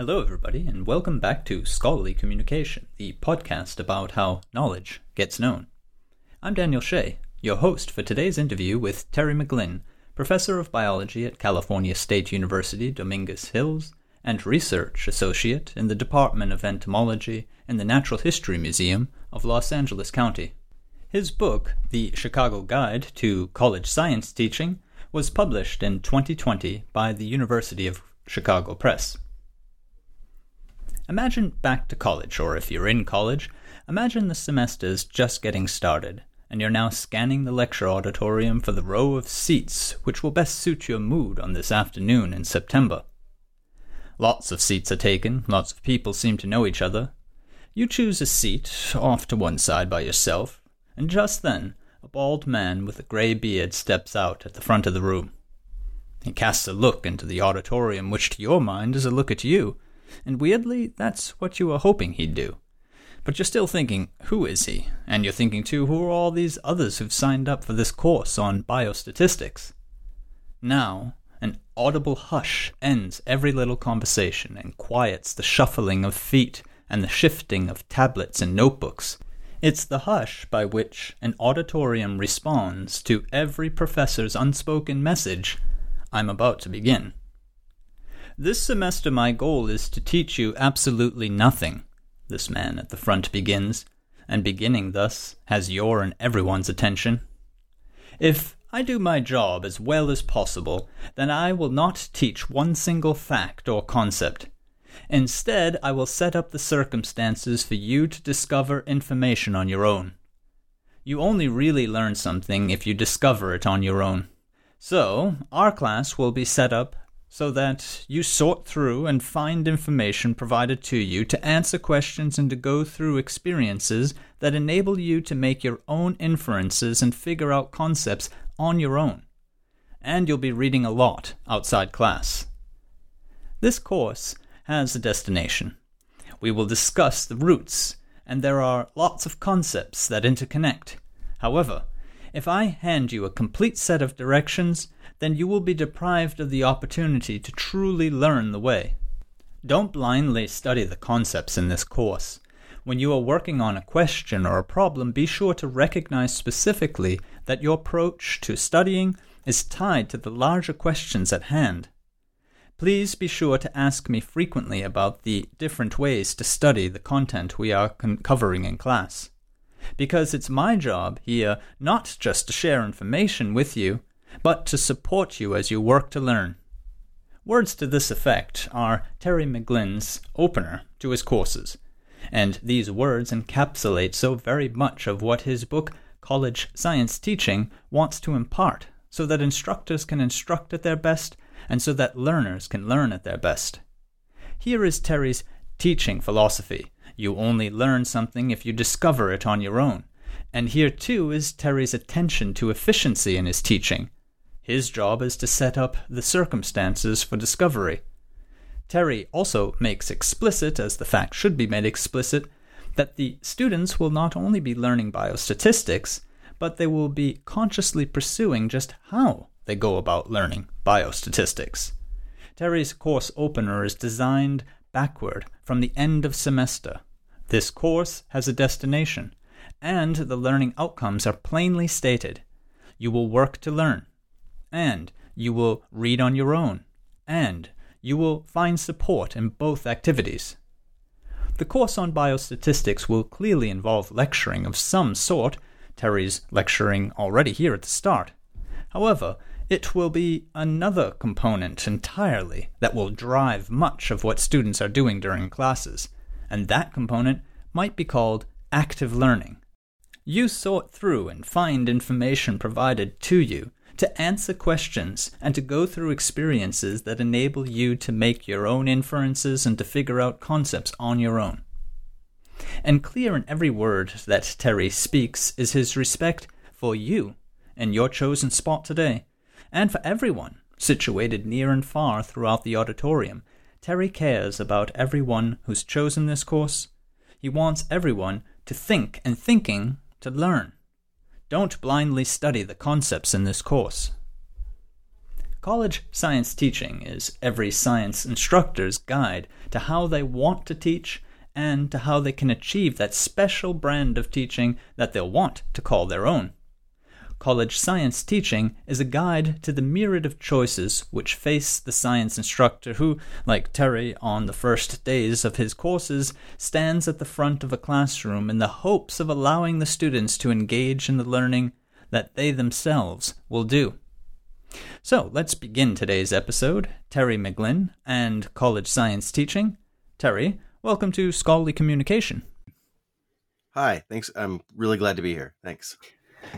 Hello, everybody, and welcome back to Scholarly Communication, the podcast about how knowledge gets known. I'm Daniel Shea, your host for today's interview with Terry McGlynn, professor of biology at California State University, Dominguez Hills, and research associate in the Department of Entomology in the Natural History Museum of Los Angeles County. His book, The Chicago Guide to College Science Teaching, was published in 2020 by the University of Chicago Press. Imagine back to college, or if you're in college, imagine the semester's just getting started, and you're now scanning the lecture auditorium for the row of seats which will best suit your mood on this afternoon in September. Lots of seats are taken, lots of people seem to know each other. You choose a seat, off to one side by yourself, and just then a bald man with a grey beard steps out at the front of the room. He casts a look into the auditorium, which to your mind is a look at you and weirdly, that's what you were hoping he'd do. But you're still thinking, who is he? And you're thinking too, who are all these others who've signed up for this course on biostatistics? Now, an audible hush ends every little conversation and quiets the shuffling of feet and the shifting of tablets and notebooks. It's the hush by which an auditorium responds to every professor's unspoken message I'm about to begin. This semester, my goal is to teach you absolutely nothing, this man at the front begins, and beginning thus has your and everyone's attention. If I do my job as well as possible, then I will not teach one single fact or concept. Instead, I will set up the circumstances for you to discover information on your own. You only really learn something if you discover it on your own. So, our class will be set up so that you sort through and find information provided to you to answer questions and to go through experiences that enable you to make your own inferences and figure out concepts on your own. And you'll be reading a lot outside class. This course has a destination. We will discuss the roots, and there are lots of concepts that interconnect. However, if I hand you a complete set of directions, then you will be deprived of the opportunity to truly learn the way. Don't blindly study the concepts in this course. When you are working on a question or a problem, be sure to recognize specifically that your approach to studying is tied to the larger questions at hand. Please be sure to ask me frequently about the different ways to study the content we are con- covering in class. Because it's my job here not just to share information with you, but to support you as you work to learn. Words to this effect are Terry McGlynn's opener to his courses, and these words encapsulate so very much of what his book, College Science Teaching, wants to impart, so that instructors can instruct at their best, and so that learners can learn at their best. Here is Terry's teaching philosophy. You only learn something if you discover it on your own. And here too is Terry's attention to efficiency in his teaching. His job is to set up the circumstances for discovery. Terry also makes explicit, as the fact should be made explicit, that the students will not only be learning biostatistics, but they will be consciously pursuing just how they go about learning biostatistics. Terry's course opener is designed backward from the end of semester. This course has a destination, and the learning outcomes are plainly stated. You will work to learn and you will read on your own, and you will find support in both activities. The course on biostatistics will clearly involve lecturing of some sort. Terry's lecturing already here at the start. However, it will be another component entirely that will drive much of what students are doing during classes, and that component might be called active learning. You sort through and find information provided to you to answer questions and to go through experiences that enable you to make your own inferences and to figure out concepts on your own. And clear in every word that Terry speaks is his respect for you and your chosen spot today, and for everyone situated near and far throughout the auditorium. Terry cares about everyone who's chosen this course. He wants everyone to think, and thinking, to learn. Don't blindly study the concepts in this course. College science teaching is every science instructor's guide to how they want to teach and to how they can achieve that special brand of teaching that they'll want to call their own. College science teaching is a guide to the myriad of choices which face the science instructor who, like Terry on the first days of his courses, stands at the front of a classroom in the hopes of allowing the students to engage in the learning that they themselves will do. So let's begin today's episode. Terry McGlynn and College Science Teaching. Terry, welcome to Scholarly Communication. Hi, thanks. I'm really glad to be here. Thanks.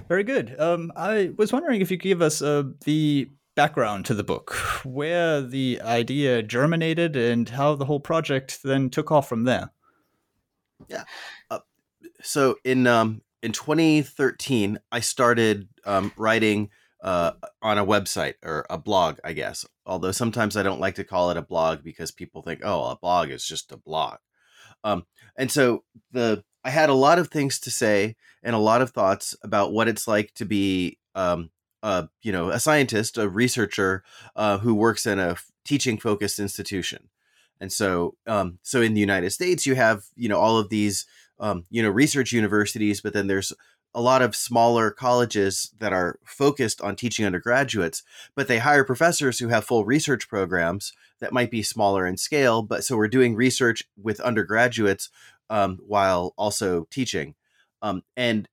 Very good. Um, I was wondering if you could give us uh, the background to the book, where the idea germinated, and how the whole project then took off from there. Yeah. Uh, so in um, in 2013, I started um, writing uh, on a website or a blog, I guess. Although sometimes I don't like to call it a blog because people think, oh, a blog is just a blog. Um, and so the I had a lot of things to say and a lot of thoughts about what it's like to be, um, you know, a scientist, a researcher uh, who works in a teaching focused institution. And so, um, so in the United States, you have you know all of these um, you know research universities, but then there's a lot of smaller colleges that are focused on teaching undergraduates, but they hire professors who have full research programs that might be smaller in scale. But so we're doing research with undergraduates um, while also teaching. Um, and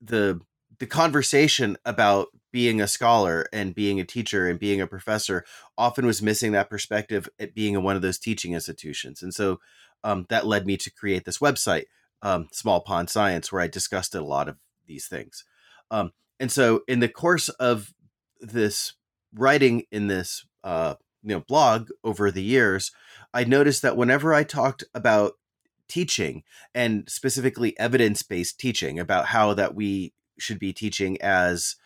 the the conversation about being a scholar and being a teacher and being a professor often was missing that perspective at being in one of those teaching institutions. And so um, that led me to create this website, um, Small Pond Science, where I discussed a lot of these things. Um, and so in the course of this writing in this uh, you know blog over the years, I noticed that whenever I talked about teaching and specifically evidence-based teaching about how that we should be teaching as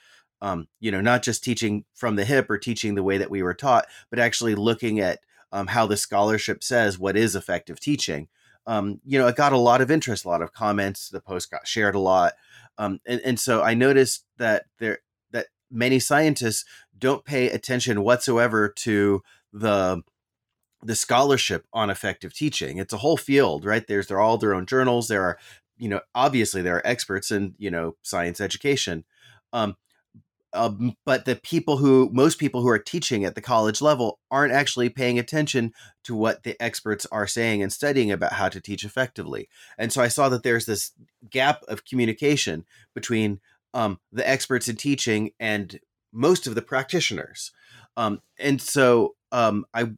um, you know not just teaching from the hip or teaching the way that we were taught but actually looking at um, how the scholarship says what is effective teaching. Um, you know it got a lot of interest a lot of comments the post got shared a lot um, and, and so i noticed that there that many scientists don't pay attention whatsoever to the the scholarship on effective teaching. It's a whole field, right? There's they're all their own journals. There are, you know, obviously there are experts in you know science education, um, um, but the people who most people who are teaching at the college level aren't actually paying attention to what the experts are saying and studying about how to teach effectively. And so I saw that there's this gap of communication between um, the experts in teaching and most of the practitioners. Um, and so um, I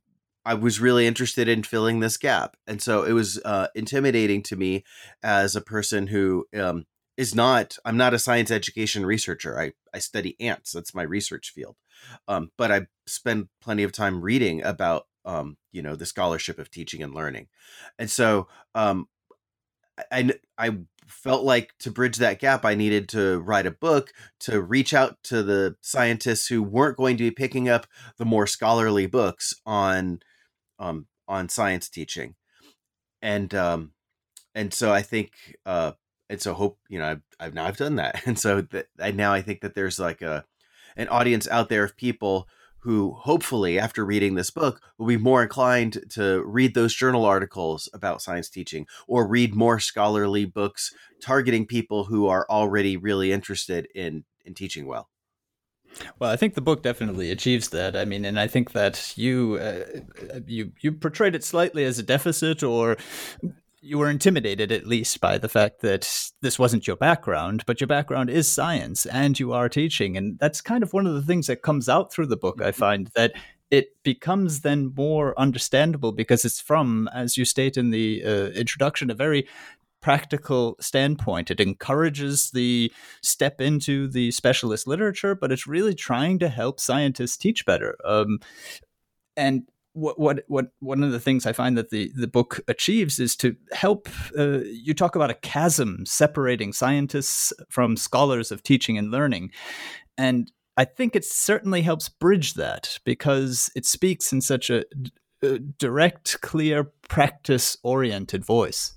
I was really interested in filling this gap. And so it was uh, intimidating to me as a person who um, is not, I'm not a science education researcher. I, I study ants, that's my research field. Um, but I spend plenty of time reading about, um, you know, the scholarship of teaching and learning. And so um, I, I felt like to bridge that gap, I needed to write a book to reach out to the scientists who weren't going to be picking up the more scholarly books on um, on science teaching, and um, and so I think uh, and so hope you know I've, I've now I've done that, and so that I now I think that there's like a an audience out there of people who hopefully after reading this book will be more inclined to read those journal articles about science teaching or read more scholarly books targeting people who are already really interested in in teaching well Well, I think the book definitely achieves that. I mean, and I think that you uh, you you portrayed it slightly as a deficit, or you were intimidated at least by the fact that this wasn't your background, but your background is science, and you are teaching, and that's kind of one of the things that comes out through the book. I mm-hmm. find that it becomes then more understandable because it's from, as you state in the uh, introduction, a very practical standpoint. It encourages the step into the specialist literature, but it's really trying to help scientists teach better. Um, and what, what what one of the things I find that the the book achieves is to help. Uh, you talk about a chasm separating scientists from scholars of teaching and learning, and I think it certainly helps bridge that because it speaks in such a, a direct, clear, practice oriented voice.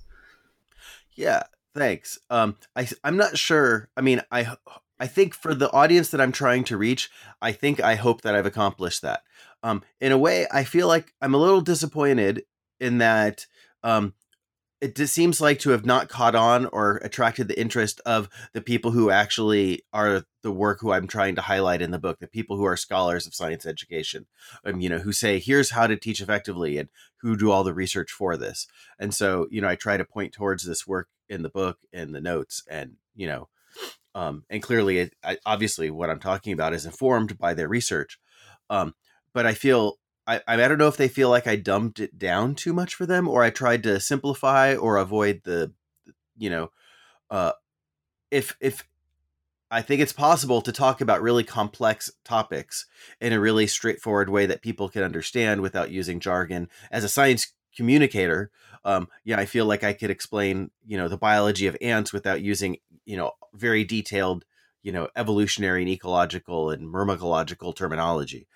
Yeah, thanks. Um, I I'm not sure. I mean, I I think for the audience that I'm trying to reach, I think I hope that I've accomplished that. Um, in a way, I feel like I'm a little disappointed in that um, it just seems like to have not caught on or attracted the interest of the people who actually are the work who I'm trying to highlight in the book, the people who are scholars of science education, um, you know, who say, here's how to teach effectively and who do all the research for this. And so, you know, I try to point towards this work in the book and the notes and, you know, um, and clearly, I, obviously, what I'm talking about is informed by their research. Um, but I feel I, I don't know if they feel like I dumbed it down too much for them, or I tried to simplify or avoid the, you know, uh, if if I think it's possible to talk about really complex topics in a really straightforward way that people can understand without using jargon. As a science communicator, um, yeah, I feel like I could explain, you know, the biology of ants without using, you know, very detailed, you know, evolutionary and ecological and myrmecological terminology.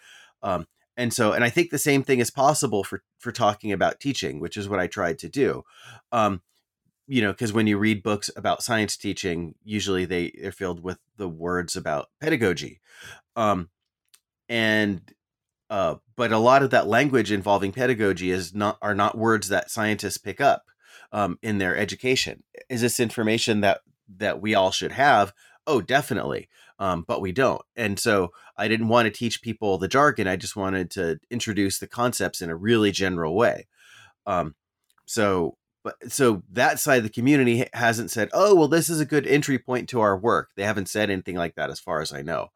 Um, and so and i think the same thing is possible for for talking about teaching which is what i tried to do. Um you know because when you read books about science teaching usually they are filled with the words about pedagogy. Um and uh but a lot of that language involving pedagogy is not are not words that scientists pick up um in their education. Is this information that that we all should have? Oh definitely um, but we don't. And so I didn't want to teach people the jargon. I just wanted to introduce the concepts in a really general way. Um, so, but so that side of the community hasn't said, "Oh, well, this is a good entry point to our work." They haven't said anything like that, as far as I know.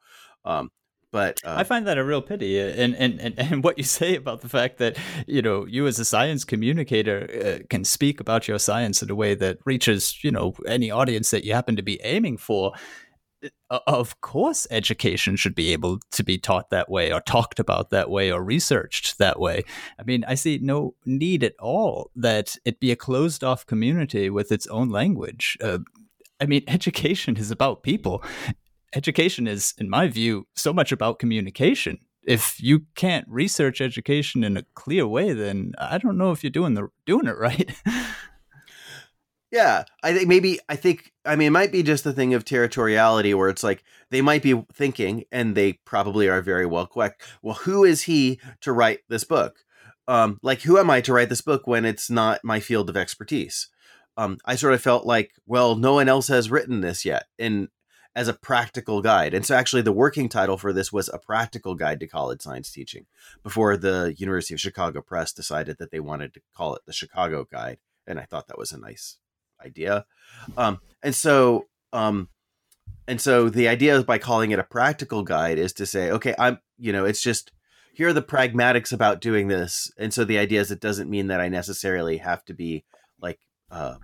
Um, but uh, I find that a real pity, uh, and, and and and what you say about the fact that you know you as a science communicator uh, can speak about your science in a way that reaches you know any audience that you happen to be aiming for of course education should be able to be taught that way or talked about that way or researched that way. I mean i see no need at all that it be a closed off community with its own language. Uh, i mean education is about people. Education is in my view so much about communication. If you can't research education in a clear way then i don't know if you're doing the doing it right Yeah, I think maybe I think I mean it might be just the thing of territoriality where it's like they might be thinking and they probably are very well correct. Well, who is he to write this book? Um, like who am I to write this book when it's not my field of expertise? Um, I sort of felt like, well, no one else has written this yet, and as a practical guide. And so, actually, the working title for this was a practical guide to college science teaching. Before the University of Chicago Press decided that they wanted to call it the Chicago Guide, and I thought that was a nice idea. Um, and so, um, and so the idea is by calling it a practical guide is to say, okay, I'm, you know, it's just here are the pragmatics about doing this. And so the idea is it doesn't mean that I necessarily have to be like uh,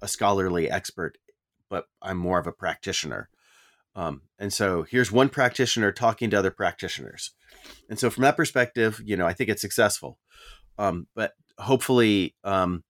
a scholarly expert, but I'm more of a practitioner. Um, and so here's one practitioner talking to other practitioners. And so from that perspective, you know, I think it's successful. Um, but hopefully, um,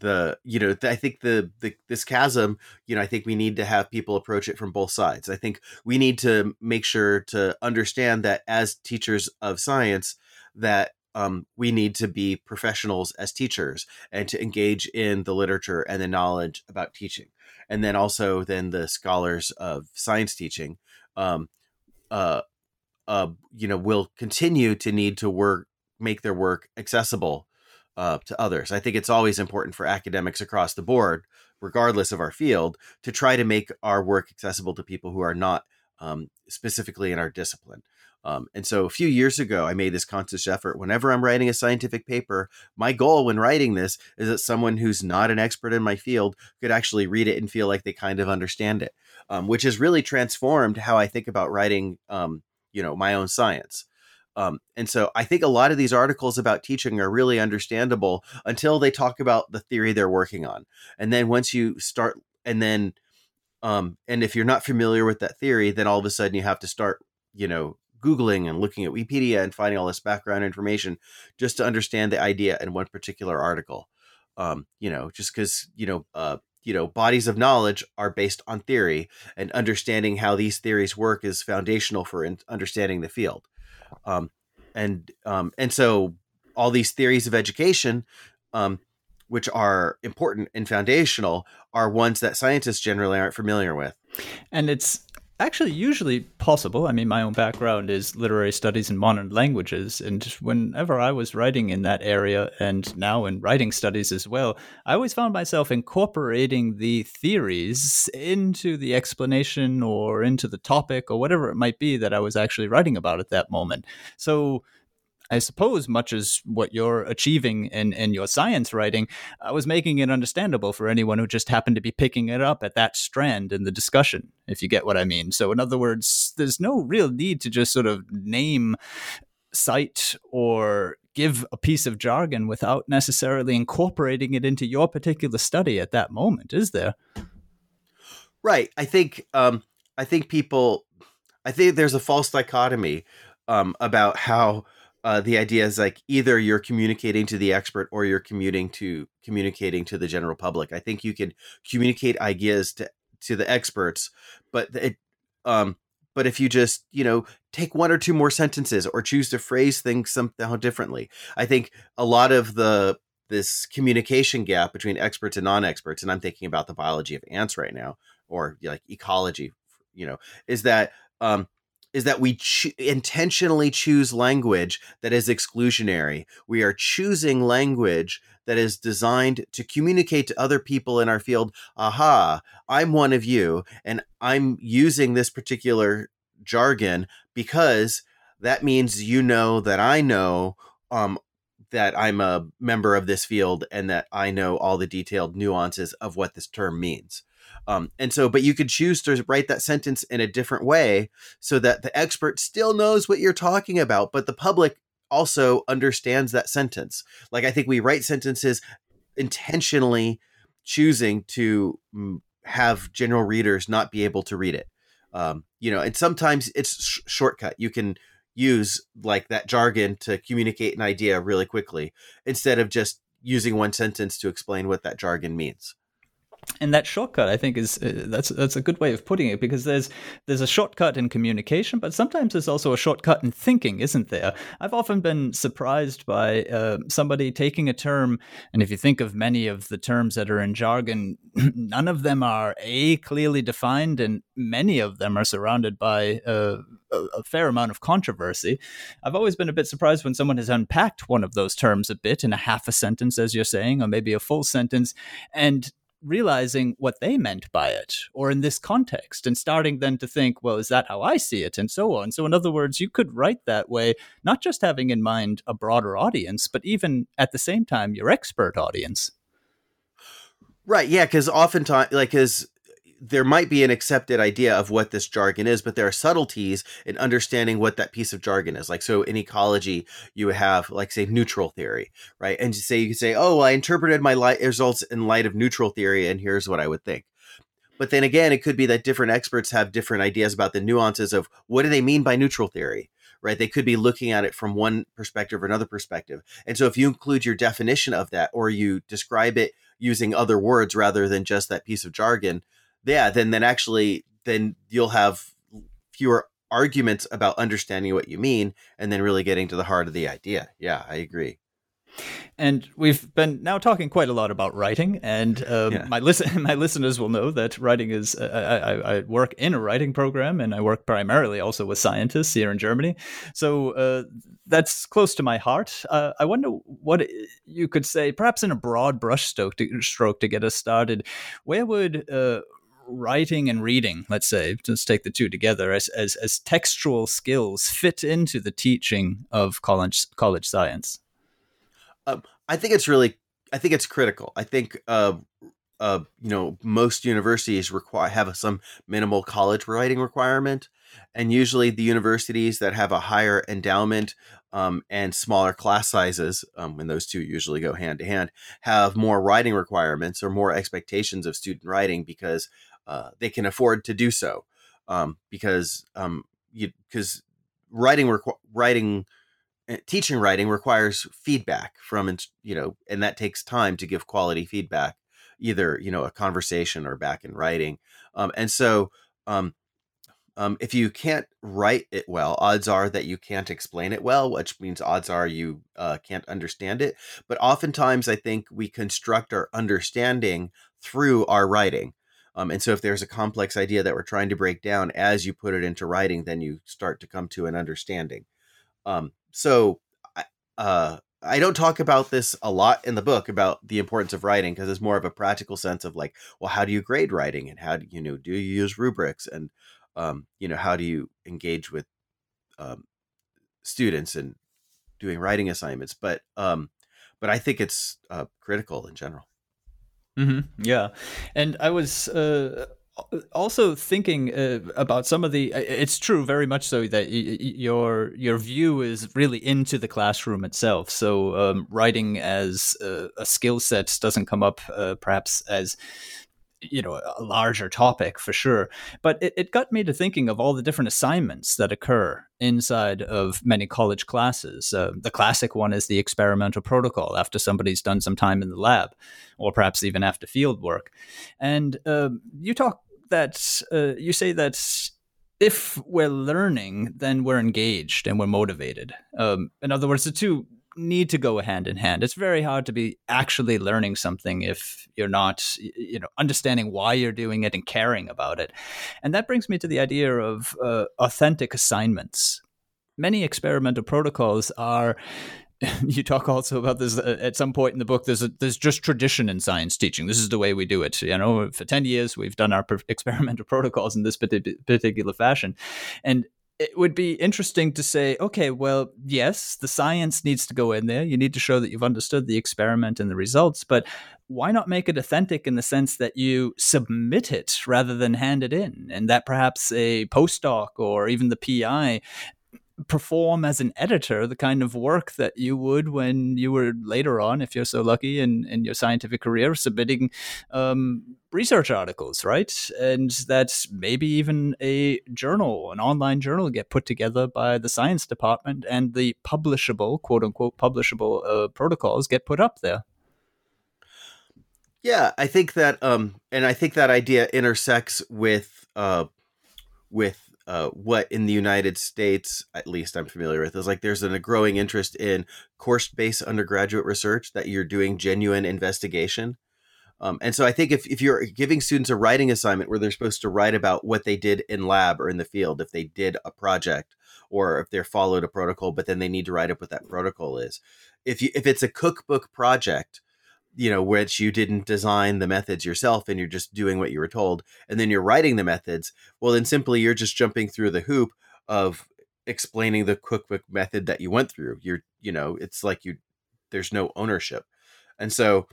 the you know i think the, the this chasm you know i think we need to have people approach it from both sides. I think we need to make sure to understand that as teachers of science that um, we need to be professionals as teachers and to engage in the literature and the knowledge about teaching. And then also then the scholars of science teaching um, uh, uh, you know will continue to need to work make their work accessible uh, to others. I think it's always important for academics across the board, regardless of our field, to try to make our work accessible to people who are not um, specifically in our discipline. Um, and so a few years ago, I made this conscious effort. Whenever I'm writing a scientific paper, my goal when writing this is that someone who's not an expert in my field could actually read it and feel like they kind of understand it, um, which has really transformed how I think about writing, um, you know, my own science. Um, and so I think a lot of these articles about teaching are really understandable until they talk about the theory they're working on. And then once you start, and then, um, and if you're not familiar with that theory, then all of a sudden you have to start, you know, Googling and looking at Wikipedia and finding all this background information just to understand the idea in one particular article. Um, you know, just because, you know, uh, you know, bodies of knowledge are based on theory, and understanding how these theories work is foundational for in- understanding the field. Um, and um, and so all these theories of education, um, which are important and foundational, are ones that scientists generally aren't familiar with. And it's actually usually possible. I mean, my own background is literary studies and modern languages. And whenever I was writing in that area and now in writing studies as well, I always found myself incorporating the theories into the explanation or into the topic or whatever it might be that I was actually writing about at that moment. So, I suppose, much as what you're achieving in, in your science writing, I was making it understandable for anyone who just happened to be picking it up at that strand in the discussion, if you get what I mean. So, in other words, there's no real need to just sort of name, cite, or give a piece of jargon without necessarily incorporating it into your particular study at that moment, is there? Right. I think um, I think people I think there's a false dichotomy um, about how uh, the idea is like either you're communicating to the expert or you're commuting to communicating to the general public. I think you can communicate ideas to to the experts, but it um but if you just you know take one or two more sentences or choose to phrase things somehow differently, I think a lot of the this communication gap between experts and non-experts, and I'm thinking about the biology of ants right now, or like ecology, you know, is that um, is that we cho- intentionally choose language that is exclusionary. We are choosing language that is designed to communicate to other people in our field, aha, I'm one of you, and I'm using this particular jargon because that means you know that I know um, that I'm a member of this field and that I know all the detailed nuances of what this term means. Um, and so, but you could choose to write that sentence in a different way so that the expert still knows what you're talking about, but the public also understands that sentence. Like I think we write sentences intentionally choosing to mm, have general readers not be able to read it. Um, you know, and sometimes it's sh- shortcut. You can use like that jargon to communicate an idea really quickly instead of just using one sentence to explain what that jargon means and that shortcut i think is uh, that's that's a good way of putting it because there's there's a shortcut in communication but sometimes there's also a shortcut in thinking isn't there? I've often been surprised by uh, somebody taking a term and if you think of many of the terms that are in jargon none of them are a clearly defined and many of them are surrounded by uh, a, a fair amount of controversy. I've always been a bit surprised when someone has unpacked one of those terms a bit in a half a sentence as you're saying or maybe a full sentence and realizing what they meant by it or in this context and starting then to think well is that how i see it? and so on. So in other words you could write that way not just having in mind a broader audience but even at the same time your expert audience. Right yeah because oftentimes like because there might be an accepted idea of what this jargon is, but there are subtleties in understanding what that piece of jargon is. Like, so in ecology, you have, like, say, neutral theory, right? And you say, you could say, oh, well, I interpreted my light results in light of neutral theory, and here's what I would think. But then again, it could be that different experts have different ideas about the nuances of what do they mean by neutral theory, right? They could be looking at it from one perspective or another perspective. And so if you include your definition of that or you describe it using other words rather than just that piece of jargon, yeah, then then actually then you'll have fewer arguments about understanding what you mean and then really getting to the heart of the idea. Yeah, I agree. And we've been now talking quite a lot about writing, and um, yeah. my listen my listeners will know that writing is. Uh, I, I, work in a writing program, and I work primarily also with scientists here in Germany, so uh, that's close to my heart. Uh, I wonder what you could say, perhaps in a broad brushstroke to, stroke to get us started. Where would uh, writing and reading, let's say, let's take the two together as, as, as textual skills fit into the teaching of college college science? Um, I think it's really, I think it's critical. I think, uh, uh, you know, most universities require have some minimal college writing requirement, and usually the universities that have a higher endowment um, and smaller class sizes, um, and those two usually go hand to hand, have more writing requirements or more expectations of student writing because uh, they can afford to do so. Um, because um, you because writing requ- writing eh, teaching writing requires feedback from you know and that takes time to give quality feedback either you know a conversation or back in writing um, and so um, um, if you can't write it well, odds are that you can't explain it well, which means odds are you uh, can't understand it. But oftentimes, I think we construct our understanding through our writing. Um, and so, if there's a complex idea that we're trying to break down, as you put it into writing, then you start to come to an understanding. Um, so, uh, I don't talk about this a lot in the book about the importance of writing because it's more of a practical sense of like, well, how do you grade writing and how do you know do you use rubrics and um, you know how do you engage with um, students and doing writing assignments but um, but i think it's uh, critical in general mm-hmm. yeah and i was uh, also thinking uh, about some of the it's true very much so that y- y- your your view is really into the classroom itself so um, writing as a, a skill set doesn't come up uh, perhaps as you know a larger topic for sure but it, it got me to thinking of all the different assignments that occur inside of many college classes. Uh, the classic one is the experimental protocol after somebody's done some time in the lab or perhaps even after field work. And uh, you talk that uh, you say that if we're learning then we're engaged and we're motivated. Um, in other words the two need to go hand in hand. It's very hard to be actually learning something if you're not, you know, understanding why you're doing it and caring about it. And that brings me to the idea of uh, authentic assignments. Many experimental protocols are you talk also about this uh, at some point in the book. There's a, there's just tradition in science teaching. This is the way we do it. You know, for ten years we've done our experimental protocols in this particular fashion, and it would be interesting to say, okay, well, yes, the science needs to go in there. You need to show that you've understood the experiment and the results, but why not make it authentic in the sense that you submit it rather than hand it in? And that perhaps a postdoc or even the PI perform as an editor the kind of work that you would when you were later on, if you're so lucky in, in your scientific career, submitting um, research articles, right? And that maybe even a journal, an online journal, get put together by the science department and the publishable, quote unquote, publishable uh, protocols get put up there. Yeah, I think that, um, and I think that idea intersects with, uh, with uh, what in the United States, at least I'm familiar with, is like there's an, a growing interest in course based undergraduate research that you're doing genuine investigation. Um, and so I think if, if you're giving students a writing assignment where they're supposed to write about what they did in lab or in the field, if they did a project or if they're followed a protocol, but then they need to write up what that protocol is. If you if it's a cookbook project, you know, which you didn't design the methods yourself and you're just doing what you were told, and then you're writing the methods, well, then simply you're just jumping through the hoop of explaining the cookbook method that you went through. You're, you know, it's like you, there's no ownership. And so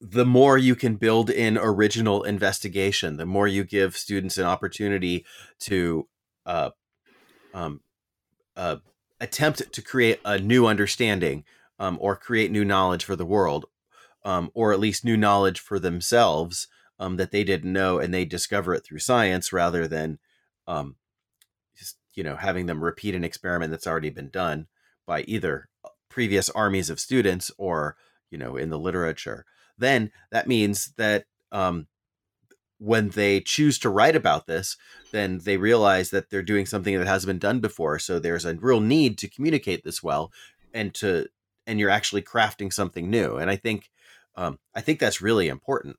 the more you can build in original investigation, the more you give students an opportunity to uh, um, uh, attempt to create a new understanding um, or create new knowledge for the world um, or at least new knowledge for themselves um, that they didn't know, and they discover it through science rather than, um, just, you know, having them repeat an experiment that's already been done by either uh, previous armies of students or you know in the literature. Then that means that um, when they choose to write about this, then they realize that they're doing something that hasn't been done before. So there's a real need to communicate this well and to and you're actually crafting something new. And I think um, I think that's really important.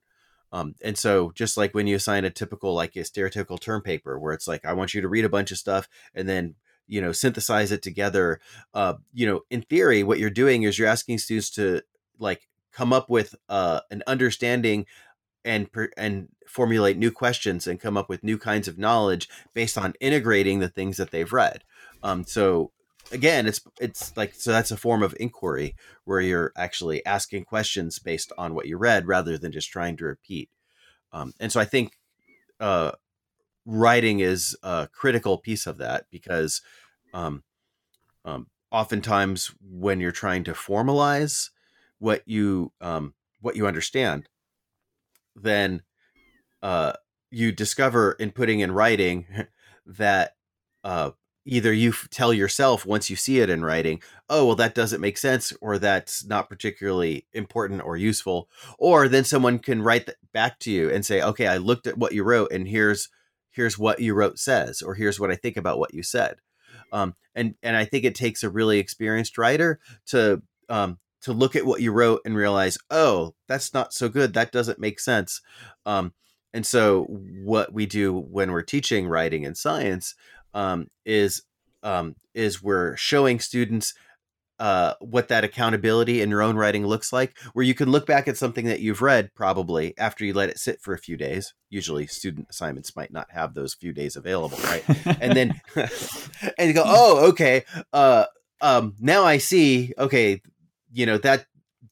Um, and so just like when you assign a typical, like a stereotypical term paper where it's like, I want you to read a bunch of stuff and then, you know, synthesize it together. Uh, you know, in theory, what you're doing is you're asking students to like come up with uh, an understanding and and formulate new questions and come up with new kinds of knowledge based on integrating the things that they've read. Um, so again, it's it's like so that's a form of inquiry where you're actually asking questions based on what you read rather than just trying to repeat. Um, and so I think uh, writing is a critical piece of that because um, um, oftentimes when you're trying to formalize what you um, what you understand, then uh, you discover in putting in writing that uh, either you tell yourself once you see it in writing, oh, well, that doesn't make sense, or that's not particularly important or useful, or then someone can write that back to you and say, okay, I looked at what you wrote, and here's here's what you wrote says, or here's what I think about what you said. Um, and and I think it takes a really experienced writer to um, to look at what you wrote and realize, oh, that's not so good. That doesn't make sense. Um, and so, what we do when we're teaching writing and science um, is um, is we're showing students uh, what that accountability in your own writing looks like, where you can look back at something that you've read probably after you let it sit for a few days. Usually, student assignments might not have those few days available, right? and then and you go, oh, okay, uh, um, now I see. Okay, you know that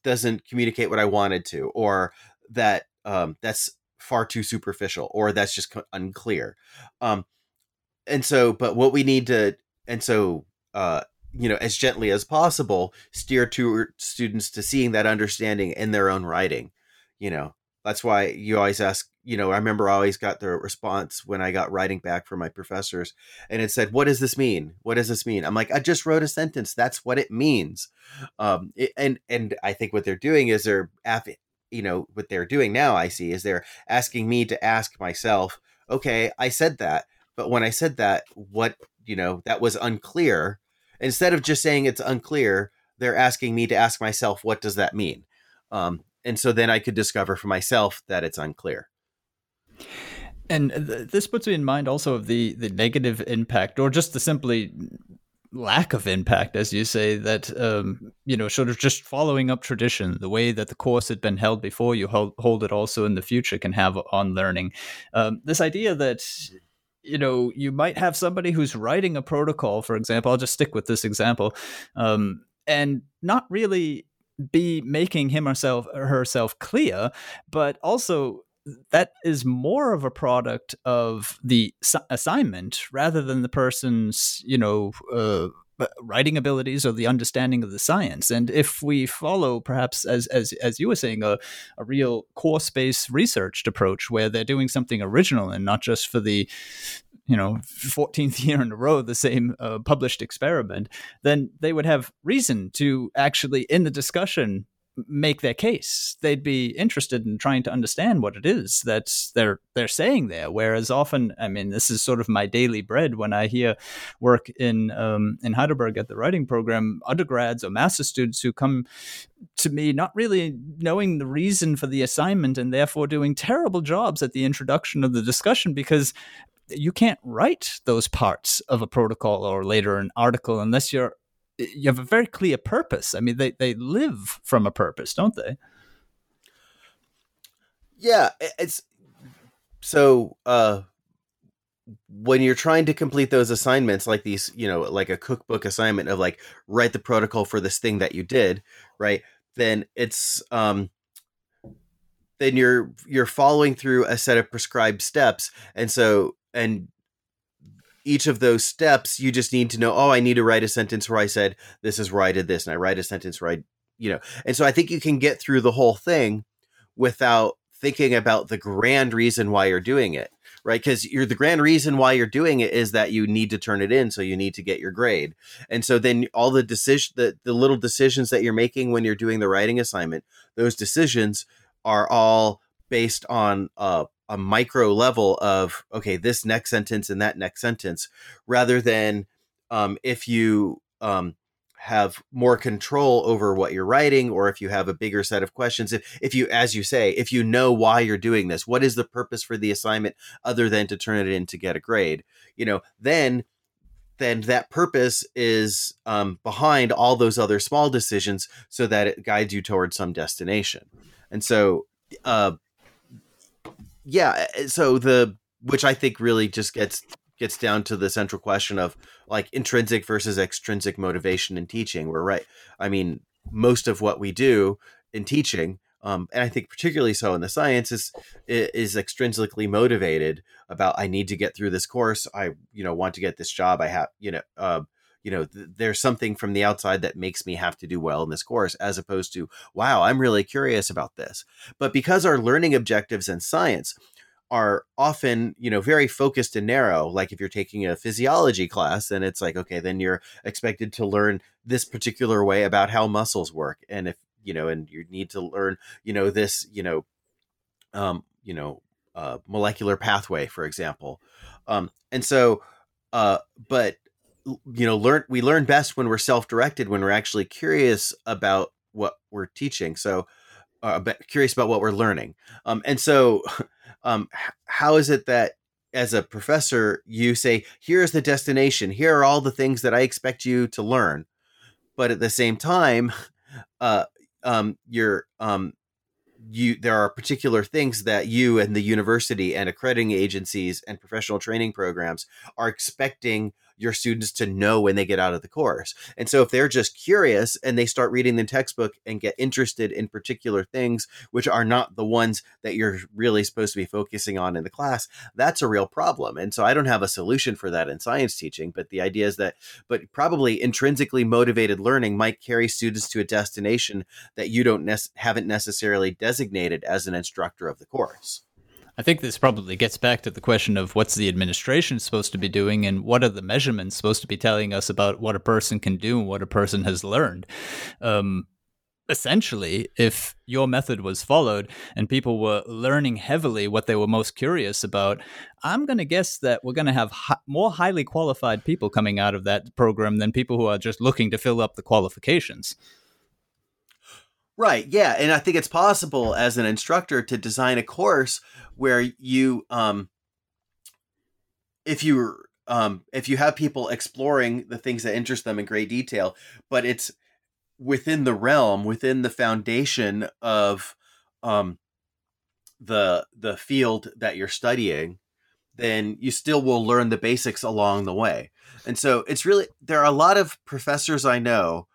doesn't communicate what I wanted to, or that um, that's far too superficial, or that's just unclear. Um, and so, but what we need to, and so, uh, you know, as gently as possible, steer to students to seeing that understanding in their own writing. You know, that's why you always ask. You know, I remember I always got the response when I got writing back from my professors, and it said, "What does this mean? What does this mean?" I'm like, "I just wrote a sentence. That's what it means." Um, it, and and I think what they're doing is they're, you know, what they're doing now. I see is they're asking me to ask myself, "Okay, I said that." But when I said that, what, you know, that was unclear. Instead of just saying it's unclear, they're asking me to ask myself, what does that mean? Um, and so then I could discover for myself that it's unclear. And th- this puts me in mind also of the the negative impact, or just the simply lack of impact, as you say, that um, you know, sort of just following up tradition, the way that the course had been held before you hold, hold it also in the future can have on learning. Um, this idea that you know you might have somebody who's writing a protocol for example i'll just stick with this example um, and not really be making him herself herself clear but also that is more of a product of the assignment rather than the person's you know uh, writing abilities or the understanding of the science. And if we follow, perhaps as as as you were saying, a, a real course based researched approach where they're doing something original and not just for the you know 14th year in a row the same uh, published experiment then they would have reason to actually in the discussion make their case. They'd be interested in trying to understand what it is that they're they're saying there. Whereas often, I mean, this is sort of my daily bread when I hear work in um, in Heidelberg at the writing program, undergrads or master students who come to me not really knowing the reason for the assignment and therefore doing terrible jobs at the introduction of the discussion because you can't write those parts of a protocol or later an article unless you're you have a very clear purpose. I mean, they they live from a purpose, don't they? Yeah, it's so uh when you're trying to complete those assignments like these, you know, like a cookbook assignment of like write the protocol for this thing that you did, right? Then it's um then you're you're following through a set of prescribed steps and so and each of those steps, you just need to know, oh, I need to write a sentence where I said, this is where I did this. And I write a sentence where I, you know, and so I think you can get through the whole thing without thinking about the grand reason why you're doing it, right? Because you're the grand reason why you're doing it is that you need to turn it in, so you need to get your grade. And so then all the decision, the, the little decisions that you're making when you're doing the writing assignment, those decisions are all based on uh, a micro level of okay this next sentence and that next sentence rather than um, if you um, have more control over what you're writing or if you have a bigger set of questions if, if you as you say if you know why you're doing this what is the purpose for the assignment other than to turn it in to get a grade? You know then then that purpose is um, behind all those other small decisions so that it guides you towards some destination. And so uh, yeah, eh, so the which I think really just gets gets down to the central question of like intrinsic versus extrinsic motivation in teaching. We're right. I mean, most of what we do in teaching, um, and I think particularly so in the sciences, is extrinsically motivated about I need to get through this course. I you know want to get this job. I have you know. Uh, you know, th- there's something from the outside that makes me have to do well in this course, as opposed to, wow, I'm really curious about this. But because our learning objectives in science are often you know very focused and narrow like if you're taking a physiology class then it's like okay then you're expected to learn this particular way about how muscles work and if you know and you need to learn you know this you know um you know uh, molecular pathway for example um and so uh but you know learn we learn best when we're self-directed when we're actually curious about what we're teaching so uh, curious about what we're learning. Um and so um, how is it that as a professor you say here's the destination. Here are all the things that i expect you to learn but at the same time uh, um, you're um, you there are particular things that you and the university and accrediting agencies and professional training programs are expecting your students to know when they get out of the course. And so if they're just curious and they start reading the textbook and get interested in particular things which are not the ones that you're really supposed to be focusing on in the class, that's a real problem. And so I don't have a solution for that in science teaching, but the idea is that but probably intrinsically motivated learning might carry students to a destination that you don't ne- haven't necessarily designated as an instructor of the course. I think this probably gets back to the question of what's the administration supposed to be doing and what are the measurements supposed to be telling us about what a person can do and what a person has learned. Um, essentially, if your method was followed and people were learning heavily what they were most curious about, I'm going to guess that we're going to have hi- more highly qualified people coming out of that program than people who are just looking to fill up the qualifications. Right. Yeah, and I think it's possible as an instructor to design a course where you, um, if you um, if you have people exploring the things that interest them in great detail, but it's within the realm, within the foundation of um, the the field that you're studying, then you still will learn the basics along the way. And so it's really there are a lot of professors I know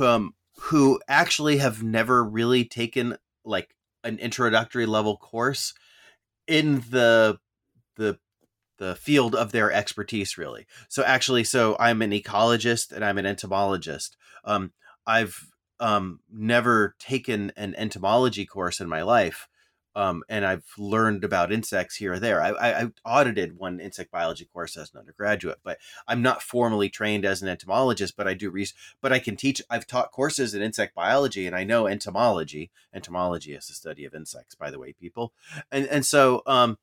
um, who actually have never really taken like an introductory level course in the the the field of their expertise really. So actually so i'm an ecologist and i'm an entomologist. Um, i've um, never taken an entomology course in my life um, and I've learned about insects here or there. I, I, I, audited one insect biology course as an undergraduate, but I'm not formally trained as an entomologist. But I do research. But I can teach. I've taught courses in insect biology, and I know entomology. Entomology is the study of insects, by the way, people. And and so um,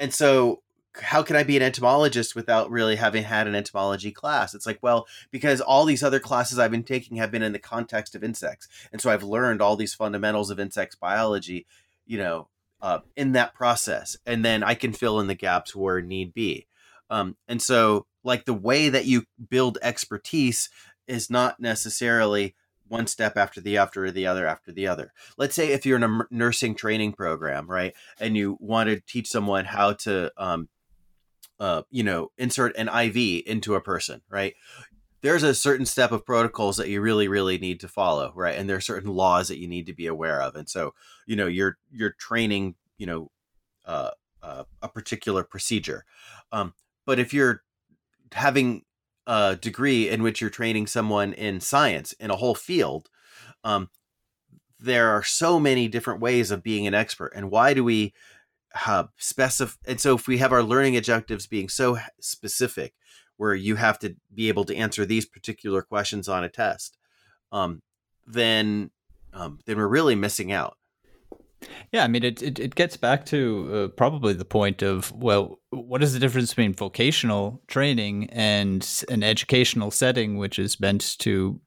and so how can I be an entomologist without really having had an entomology class? It's like, well, because all these other classes I've been taking have been in the context of insects. And so I've learned all these fundamentals of insects biology you know, uh, in that process, and then I can fill in the gaps where need be. Um, and so, like the way that you build expertise is not necessarily one step after the after the other after the other. Let's say if you're in a nursing training program, right, and you want to teach someone how to, um, uh, you know, insert an IV into a person, right? There's a certain step of protocols that you really really need to follow right? And there are certain laws that you need to be aware of. And so you know you're you're training you know uh, uh, a particular procedure. Um, but if you're having a degree in which you're training someone in science in a whole field um, there are so many different ways of being an expert. And why do we uh, specify and so if we have our learning objectives being so specific where you have to be able to answer these particular questions on a test, um, then um, then we're really missing out. Yeah, I mean, it, it, it gets back to uh, probably the point of, well, what is the difference between vocational training and an educational setting, which is meant to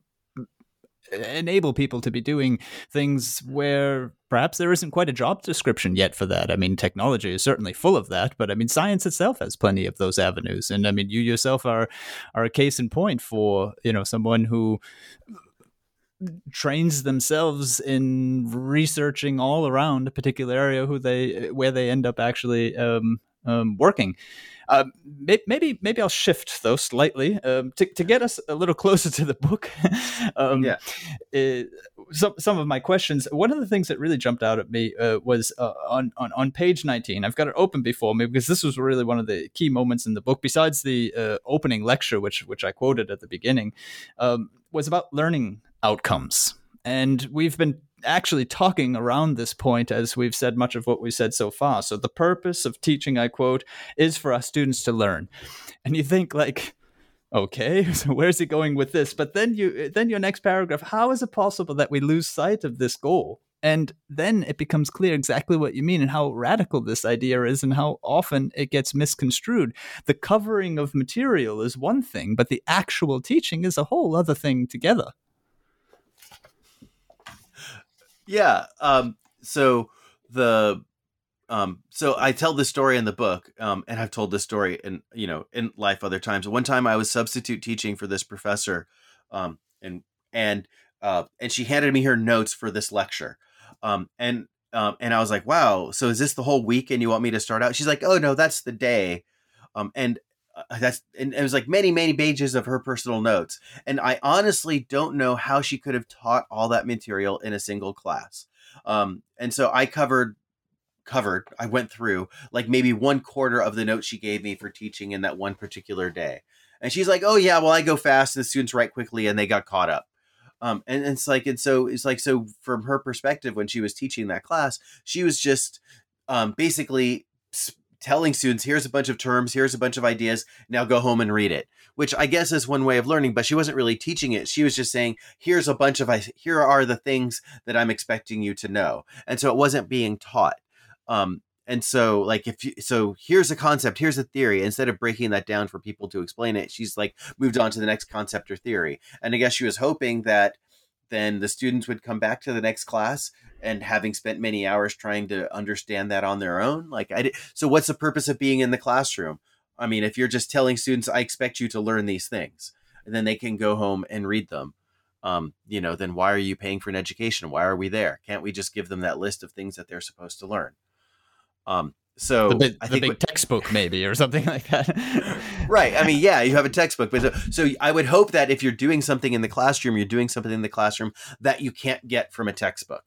enable people to be doing things where perhaps there isn't quite a job description yet for that. I mean, technology is certainly full of that, but I mean, science itself has plenty of those avenues. And I mean, you yourself are are a case in point for you know someone who trains themselves in researching all around a particular area who they where they end up actually um, um, working. Uh, maybe maybe I'll shift though slightly um, to to get us a little closer to the book. um, yeah. It, some some of my questions. One of the things that really jumped out at me uh, was uh, on, on on page nineteen. I've got it open before me because this was really one of the key moments in the book. Besides the uh, opening lecture, which which I quoted at the beginning, um, was about learning outcomes. And we've been actually talking around this point as we've said much of what we've said so far. So the purpose of teaching, I quote, is for us students to learn. And you think like, okay, so where's he going with this? But then you then your next paragraph, how is it possible that we lose sight of this goal? And then it becomes clear exactly what you mean and how radical this idea is and how often it gets misconstrued. The covering of material is one thing, but the actual teaching is a whole other thing together. Yeah. Um, so the um, so I tell this story in the book, um, and I've told this story in you know in life other times. One time I was substitute teaching for this professor, um, and and uh, and she handed me her notes for this lecture, um, and um, and I was like, wow, so is this the whole week? And you want me to start out? She's like, oh no, that's the day, um, and that's and it was like many many pages of her personal notes and i honestly don't know how she could have taught all that material in a single class. Um, and so i covered covered i went through like maybe one quarter of the notes she gave me for teaching in that one particular day. And she's like oh yeah well i go fast and the students write quickly and they got caught up. Um, and, and it's like and so it's like so from her perspective when she was teaching that class she was just um, basically telling students, here's a bunch of terms, here's a bunch of ideas, now go home and read it, which I guess is one way of learning, but she wasn't really teaching it. She was just saying, here's a bunch of, here are the things that I'm expecting you to know. And so it wasn't being taught. Um, and so like if you so here's a concept here's a theory instead of breaking that down for people to explain it she's like moved on to the next concept or theory and i guess she was hoping that then the students would come back to the next class and having spent many hours trying to understand that on their own like i did so what's the purpose of being in the classroom? I mean if you're just telling students i expect you to learn these things and then they can go home and read them um, you know then why are you paying for an education? Why are we there? Can't we just give them that list of things that they're supposed to learn? Um, so the big, I think big what, textbook maybe or something like that. right. I mean, yeah, you have a textbook, but so, so, I would hope that if you're doing something in the classroom, you're doing something in the classroom that you can't get from a textbook.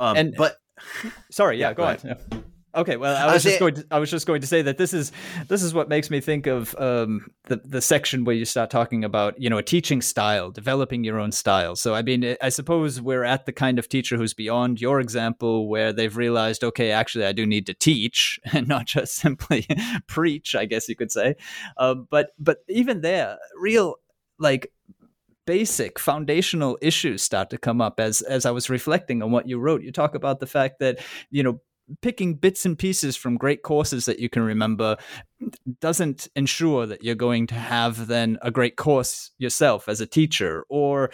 Um, and but sorry, yeah, yeah go, go, on. Yeah. Okay, well, I was, just going. To, I was just going to say that this is this is what makes me think of um, the the section where you start talking about you know a teaching style, developing your own style. So I mean, I suppose we're at the kind of teacher who's beyond your example, where they've realized, okay, actually, I do need to teach and not just simply preach. I guess you could say, uh, but but even there, real like basic foundational issues start to come up as as I was reflecting on what you wrote. You talk about the fact that you know picking bits and pieces from great courses that you can remember doesn't ensure that you're going to have then a great course yourself as a teacher or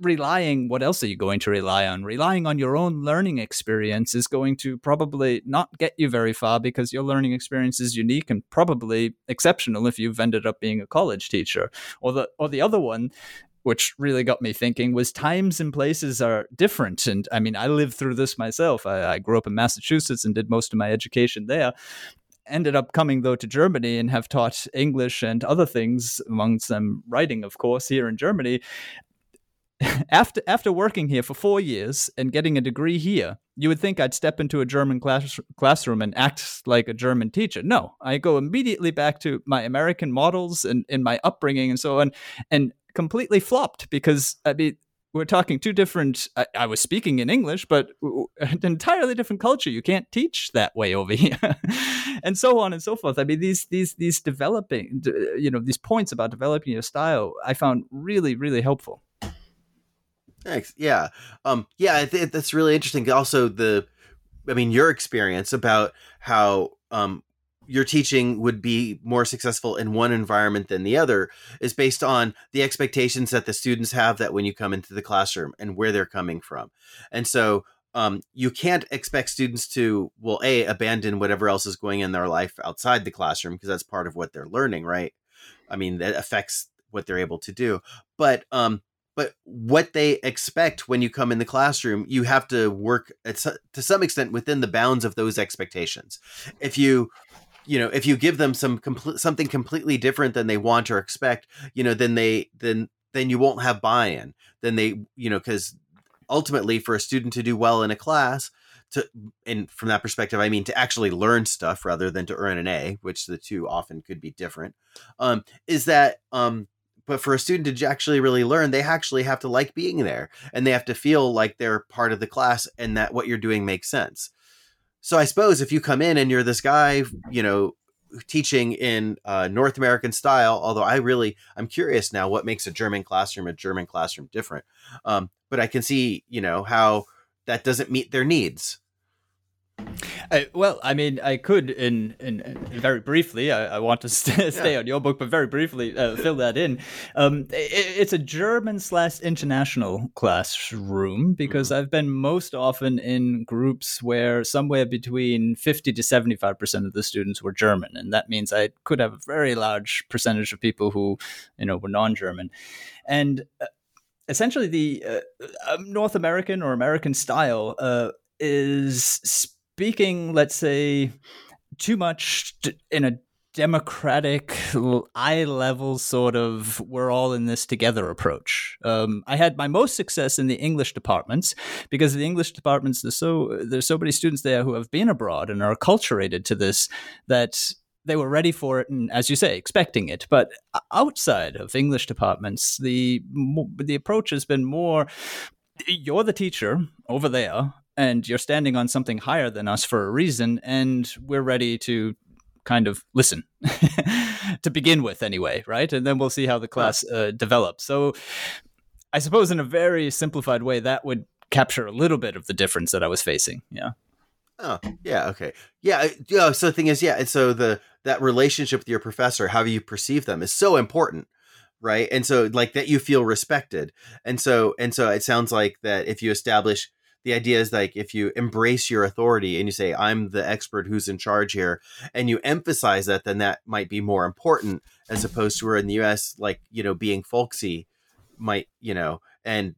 relying what else are you going to rely on? Relying on your own learning experience is going to probably not get you very far because your learning experience is unique and probably exceptional if you've ended up being a college teacher. Or the or the other one which really got me thinking was times and places are different and i mean i lived through this myself I, I grew up in massachusetts and did most of my education there ended up coming though to Germany and have taught English and other things, amongst them writing, of course, here in Germany. after after working here for four years and getting a degree here, you would think I'd step into a German class, classroom and act like a German teacher. No, I go immediately back to my American models and in my upbringing and so on, and completely flopped because I mean we're talking two different I, I, was speaking in english but an entirely different culture you can't teach that way over here and so on and so forth i mean these these these developing you know these points about developing your style i found really really helpful Thanks. Yeah. Um, yeah, think that's really interesting. Also, the, I mean, your experience about how um, your teaching would be more successful in one environment than the other is based on the expectations that the students have that when you come into the classroom and where they're coming from. And so um, you can't expect students to, well, A, abandon whatever else is going in their life outside the classroom because that's part of what they're learning, right? I mean, that affects what they're able to do. But um, but what they expect when you come in the classroom, you have to work at, to some extent within the bounds of those expectations. If you you know if you give them some something completely different than they want or expect you know then they then then you won't have buy-in. Then they you know because ultimately for a student to do well in a class to and from that perspective i mean to actually learn stuff rather than to earn an a which the two often could be different um is that um but for a student to actually really learn they actually have to like being there and they have to feel like they're part of the class and that what you're doing makes sense so i suppose if you come in and you're this guy you know teaching in uh, north american style although i really i'm curious now what makes a german classroom a german classroom different. Um, but i can see you know how that doesn't meet their needs I, well, I mean, I could, in, in, in very briefly, I, I want to st- stay yeah. on your book, but very briefly uh, fill that in. Um, it, it's a German slash international classroom because mm-hmm. I've been most often in groups where somewhere between 50 to 75% of the students were German. And that means I could have a very large percentage of people who, you know, were non German. And uh, essentially, the uh, um, North American or American style uh, is speaking, let's say, too much in a democratic, eye level sort of we're all in this together approach. Um, I had my most success in the English departments because the English departments there's so there's so many students there who have been abroad and are acculturated to this that they were ready for it and as you say expecting it but outside of english departments the the approach has been more you're the teacher over there and you're standing on something higher than us for a reason, and we're ready to kind of listen to begin with, anyway, right? And then we'll see how the class uh, develops. So, I suppose in a very simplified way, that would capture a little bit of the difference that I was facing. Yeah. Oh, yeah. Okay. Yeah. Yeah. So the thing is, yeah. And so the that relationship with your professor, how you perceive them, is so important right and so like that you feel respected and so and so it sounds like that if you establish the idea is like if you embrace your authority and you say i'm the expert who's in charge here and you emphasize that then that might be more important as opposed to where in the us like you know being folksy might you know and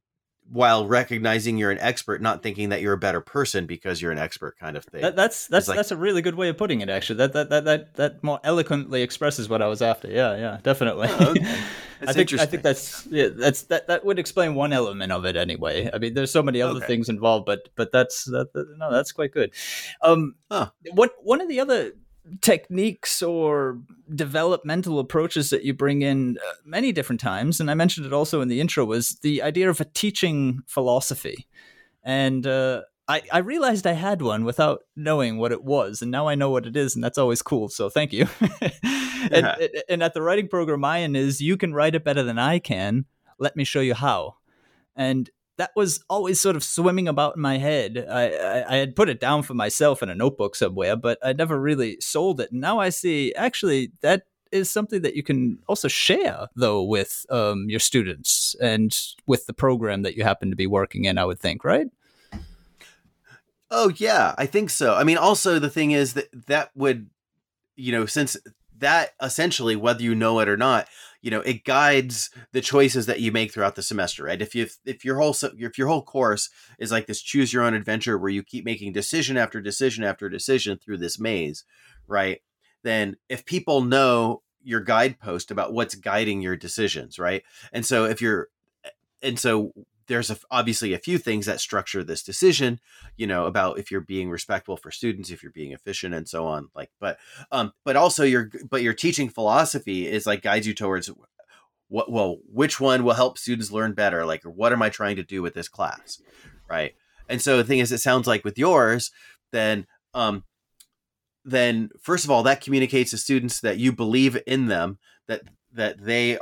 while recognizing you're an expert, not thinking that you're a better person because you're an expert, kind of thing. That, that's that's like, that's a really good way of putting it. Actually, that that that that that more eloquently expresses what I was after. Yeah, yeah, definitely. Oh, okay. I think I think that's yeah, that's that that would explain one element of it anyway. I mean, there's so many other okay. things involved, but but that's that, that, no, that's quite good. Um, huh. what one of the other techniques or developmental approaches that you bring in uh, many different times, and I mentioned it also in the intro, was the idea of a teaching philosophy. And uh, I, I realized I had one without knowing what it was, and now I know what it is, and that's always cool. So thank you. and, yeah. and at the writing program, mine is you can write it better than I can. Let me show you how. And that was always sort of swimming about in my head. I, I, I, had put it down for myself in a notebook somewhere, but I never really sold it. And now I see actually that is something that you can also share though with um, your students and with the program that you happen to be working in. I would think, right? Oh yeah, I think so. I mean, also the thing is that that would, you know, since that essentially, whether you know it or not, you know it guides the choices that you make throughout the semester right? If you if your whole if your whole course is like this choose your own adventure where you keep making decision after decision after decision through this maze right? Then if people know your guidepost about what's guiding your decisions right? And so if you're and so there's a, obviously a few things that structure this decision you know about if you're being respectful for students if you're being efficient and so on like but um but also your but your teaching philosophy is like guides you towards what well which one will help students learn better like what am i trying to do with this class right? And so the thing is it sounds like with yours then um then first of all that communicates to students that you believe in them that that they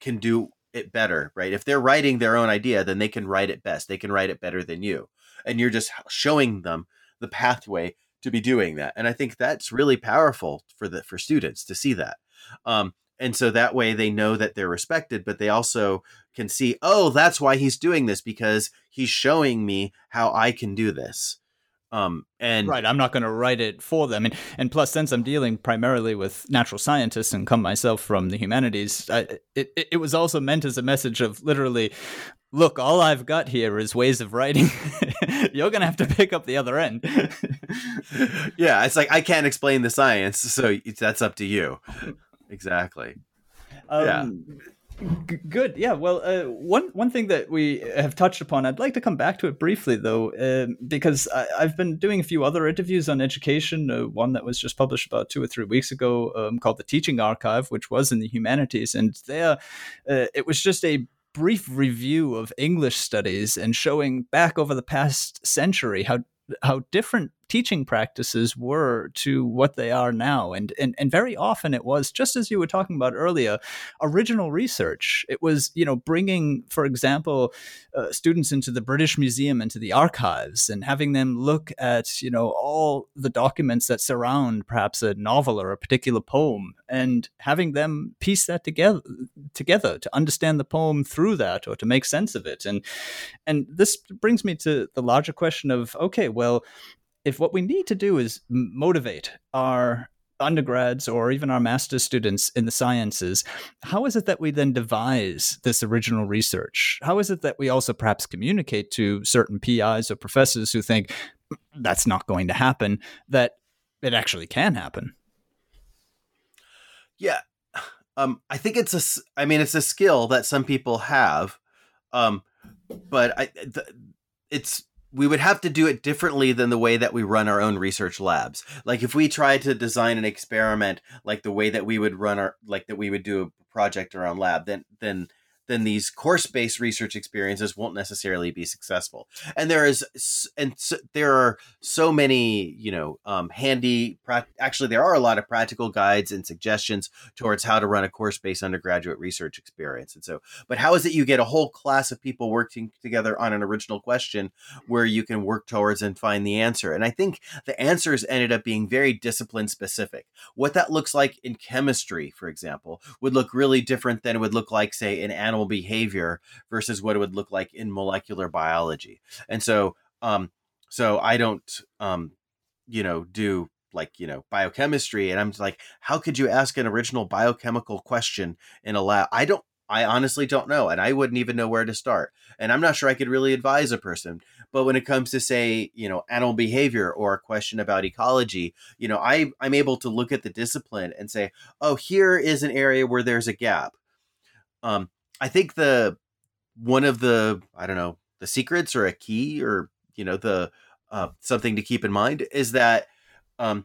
can do it better, right? If they're writing their own idea, then they can write it best. They can write it better than you. And you're just showing them the pathway to be doing that. And I think that's really powerful for the for students to see that. Um, and so that way they know that they're respected, but they also can see, oh, that's why he's doing this because he's showing me how I can do this. Um, and right, I'm not going to write it for them. And and plus, since I'm dealing primarily with natural scientists and come myself from the humanities, I, it it was also meant as a message of literally, look, all I've got here is ways of writing. You're going to have to pick up the other end. yeah, it's like I can't explain the science, so that's up to you. Exactly. Um, yeah. G- good. Yeah. Well, uh, one one thing that we have touched upon, I'd like to come back to it briefly, though, uh, because I, have been doing a few other interviews on education. Uh, one that was just published about two or three weeks ago, um, called the Teaching Archive, which was in the humanities, and there, uh, it was just a brief review of English studies and showing back over the past century how how different teaching practices were to what they are now. And, and, and very often it was, just as you were talking about earlier, original research. It was, you know, bringing, for example, uh, students into the British Museum, into the archives, and having them look at, you know, all the documents that surround perhaps a novel or a particular poem, and having them piece that together, together to understand the poem through that or to make sense of it. And, and this brings me to the larger question of, okay, well, if what we need to do is motivate our undergrads or even our master's students in the sciences, how is it that we then devise this original research? How is it that we also perhaps communicate to certain PIs or professors who think mm, that's not going to happen, that it actually can happen? Yeah. Um, I think it's a, I mean, it's a skill that some people have. Um, but I, it's we would have to do it differently than the way that we run our own research labs. Like if we tried to design an experiment like the way that we would run our like that we would do a project around lab, then then then these course-based research experiences won't necessarily be successful. And there is, and so, there are so many, you know, um, handy. Actually, there are a lot of practical guides and suggestions towards how to run a course-based undergraduate research experience. And so, but how is it you get a whole class of people working together on an original question where you can work towards and find the answer? And I think the answers ended up being very discipline specific. What that looks like in chemistry, for example, would look really different than it would look like, say, in animal behavior versus what it would look like in molecular biology. And so, um, so I don't, um, you know, do like you know biochemistry, and I'm like, how could you ask an original biochemical question in a lab? I don't. I honestly don't know, and I wouldn't even know where to start. And I'm not sure I could really advise a person. But when it comes to say, you know, animal behavior or a question about ecology, you know, I I'm able to look at the discipline and say, oh, here is an area where there's a gap. Um, I think the one of the I don't know the secrets or a key or you know the uh, something to keep in mind is that um,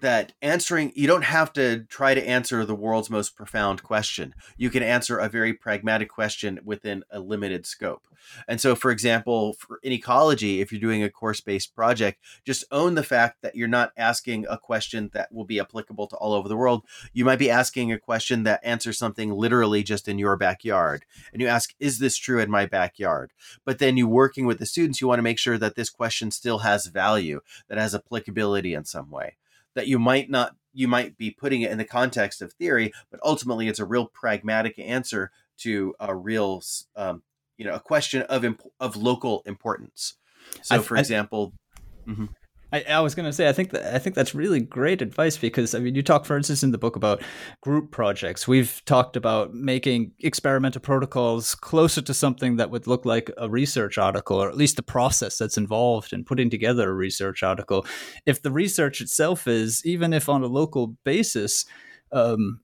that answering you don't have to try to answer the world's most profound question. You can answer a very pragmatic question within a limited scope. And so for example for in ecology if you're doing a course based project just own the fact that you're not asking a question that will be applicable to all over the world. You might be asking a question that answers something literally just in your backyard and you ask is this true in my backyard? But then you working with the students you want to make sure that this question still has value that has applicability in some way that you might not you might be putting it in the context of theory, but ultimately it's a real pragmatic answer to a real um, you know a question of imp- of local importance. So, for I, example, mm-hmm. I, I was going to say, I think that I think that's really great advice because I mean, you talk, for instance, in the book about group projects. We've talked about making experimental protocols closer to something that would look like a research article, or at least the process that's involved in putting together a research article. If the research itself is, even if on a local basis, um,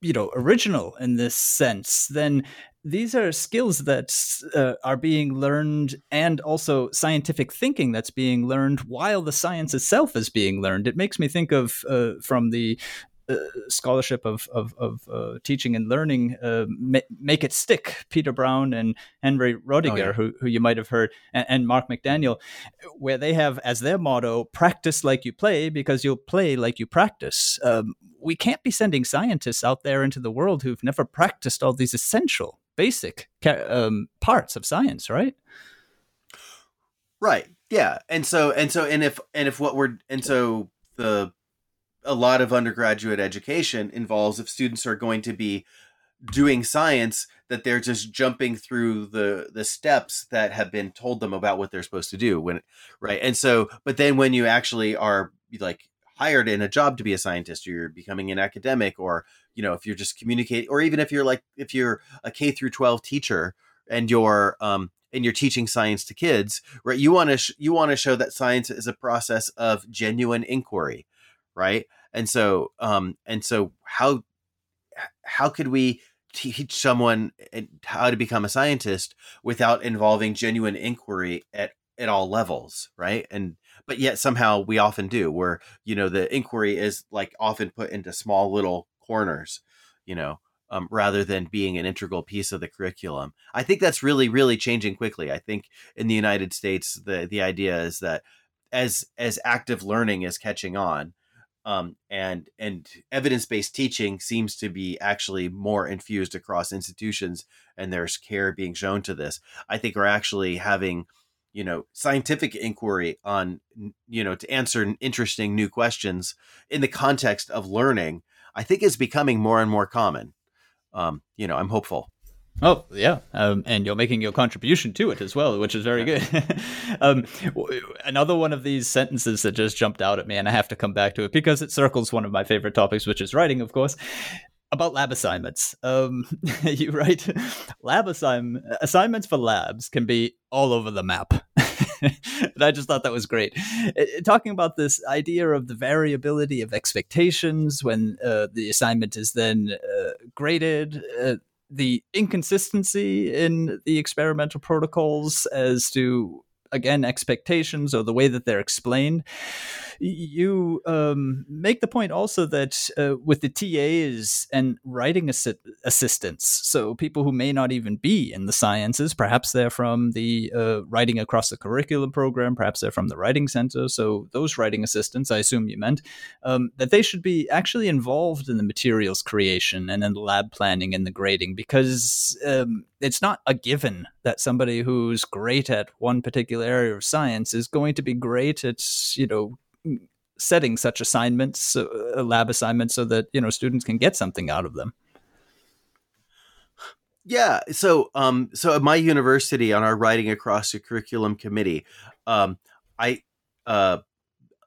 you know original in this sense then these are skills that uh, are being learned and also scientific thinking that's being learned while the science itself is being learned it makes me think of uh, from the uh, scholarship of of, of uh, teaching and learning, uh, ma- make it stick. Peter Brown and Henry Roediger, oh, yeah. who who you might have heard, and, and, Mark McDaniel, where they have as their motto, "Practice like you play, because you'll play like you practice." Um, we can't be sending scientists out there into the world who've never practiced all these essential basic um, parts of science, right? Right. Yeah. And so and so and if and if what we're and so the a lot of undergraduate education involves if students are going to be doing science that they're just jumping through the the steps that have been told them about what they're supposed to do when right and so but then when you actually are like hired in a job to be a scientist or you're becoming an academic or you know if you're just communicating or even if you're like if you're a k through 12 teacher and you're um and you're teaching science to kids right you want to sh- you want to show that science is a process of genuine inquiry right? And so um and so how how could we teach someone how to become a scientist without involving genuine inquiry at at all levels right? And but yet somehow we often do where you know the inquiry is like often put into small little corners you know um, rather than being an integral piece of the curriculum i think that's really really changing quickly i think in the united states the the idea is that as as active learning is catching on um, and and evidence based teaching seems to be actually more infused across institutions, and there's care being shown to this. I think we're actually having, you know, scientific inquiry on, you know, to answer interesting new questions in the context of learning. I think is becoming more and more common. Um, you know, I'm hopeful. Oh yeah, um, and you're making your contribution to it as well, which is very good. um, another one of these sentences that just jumped out at me, and I have to come back to it because it circles one of my favorite topics, which is writing, of course. About lab assignments, um, you write lab assign- assignments for labs can be all over the map. and I just thought that was great. It, talking about this idea of the variability of expectations when uh, the assignment is then uh, graded. Uh, the inconsistency in the experimental protocols as to again expectations or the way that they're explained you um, make the point also that uh, with the TAs and writing assi- assistants, so people who may not even be in the sciences, perhaps they're from the uh, writing across the curriculum program, perhaps they're from the writing center. So those writing assistants, I assume you meant, um, that they should be actually involved in the materials creation and in the lab planning and the grading because um, it's not a given that somebody who's great at one particular area of science is going to be great at you know setting such assignments, uh, lab assignments, so that you know students can get something out of them. Yeah, so um, so at my university on our writing across the curriculum committee, um, I uh,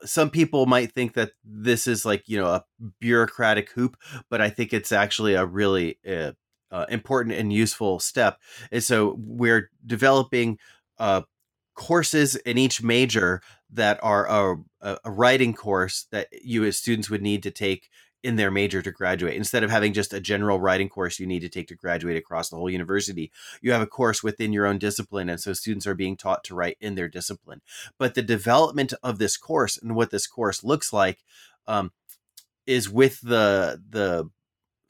some people might think that this is like you know a bureaucratic hoop, but I think it's actually a really uh, uh, important and useful step. And so we're developing uh, courses in each major that are a, a, writing course that you as students would need to take in their major to graduate. Instead of having just a general writing course you need to take to graduate across the whole university, you have a course within your own discipline. And so students are being taught to write in their discipline. But the development of this course and what this course looks like um, is with the the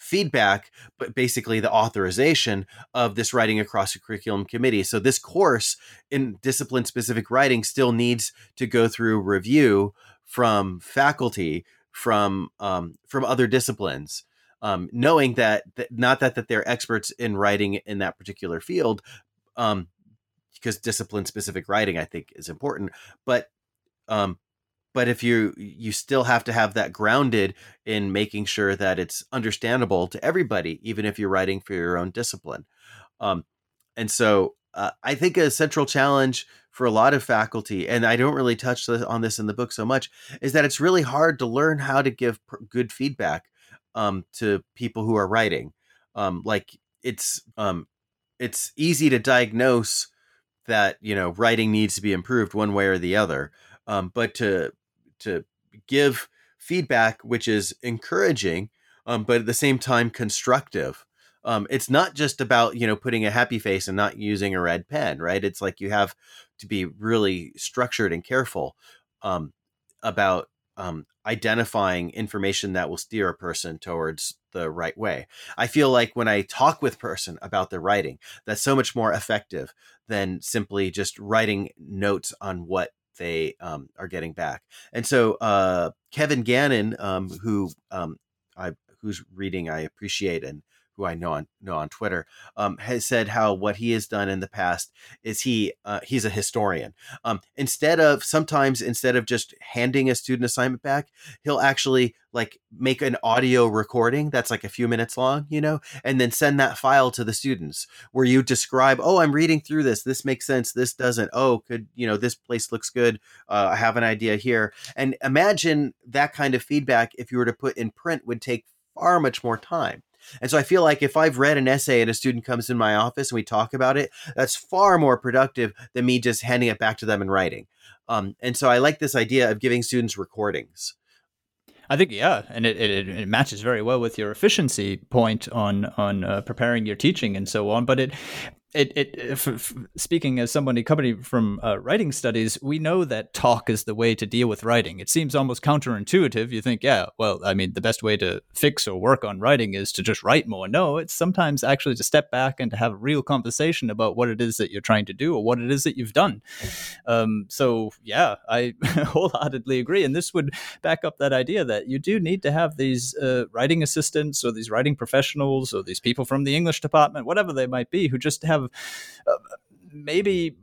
feedback, but basically the authorization of this writing across the curriculum committee. So this course in discipline specific writing still needs to go through review from faculty, from um, from other disciplines. Um, knowing that, that not that that they're experts in writing in that particular field, um, because discipline specific writing I think is important, but um, but if you you still have to have that grounded in making sure that it's understandable to everybody even if you're writing for your own discipline. Um, and so uh, i think a central challenge for a lot of faculty and i don't really touch on this in the book so much is that it's really hard to learn how to give good feedback um, to people who are writing. Um, like it's um, it's easy to diagnose that you know writing needs to be improved one way or the other um, but to to give feedback which is encouraging um, but at the same time constructive. Um, it's not just about you know putting a happy face and not using a red pen right? It's like you have to be really structured and careful um, about um, identifying information that will steer a person towards the right way. I feel like when i talk with person about their writing that's so much more effective than simply just writing notes on what they um, are getting back. And so uh, Kevin Gannon, um, who um, I whose reading I appreciate and who I know on know on Twitter, um, has said how what he has done in the past is he uh, he's a historian. Um, instead of sometimes instead of just handing a student assignment back, he'll actually like make an audio recording that's like a few minutes long, you know, and then send that file to the students where you describe, oh, I'm reading through this. This makes sense. This doesn't. Oh, could you know this place looks good. Uh, I have an idea here. And imagine that kind of feedback if you were to put in print would take far much more time. And so I feel like if I've read an essay and a student comes in my office and we talk about it, that's far more productive than me just handing it back to them in writing. Um, and so I like this idea of giving students recordings. I think yeah, and it, it, it matches very well with your efficiency point on on uh, preparing your teaching and so on. But it it, it speaking as somebody coming from uh, writing studies, we know that talk is the way to deal with writing. It seems almost counterintuitive. You think, yeah, well, I mean, the best way to fix or work on writing is to just write more. No, it's sometimes actually to step back and to have a real conversation about what it is that you're trying to do or what it is that you've done. Um, so, yeah, I wholeheartedly agree. And this would back up that idea that you do need to have these uh, writing assistants or these writing professionals or these people from the English department, whatever they might be, who just have uh, maybe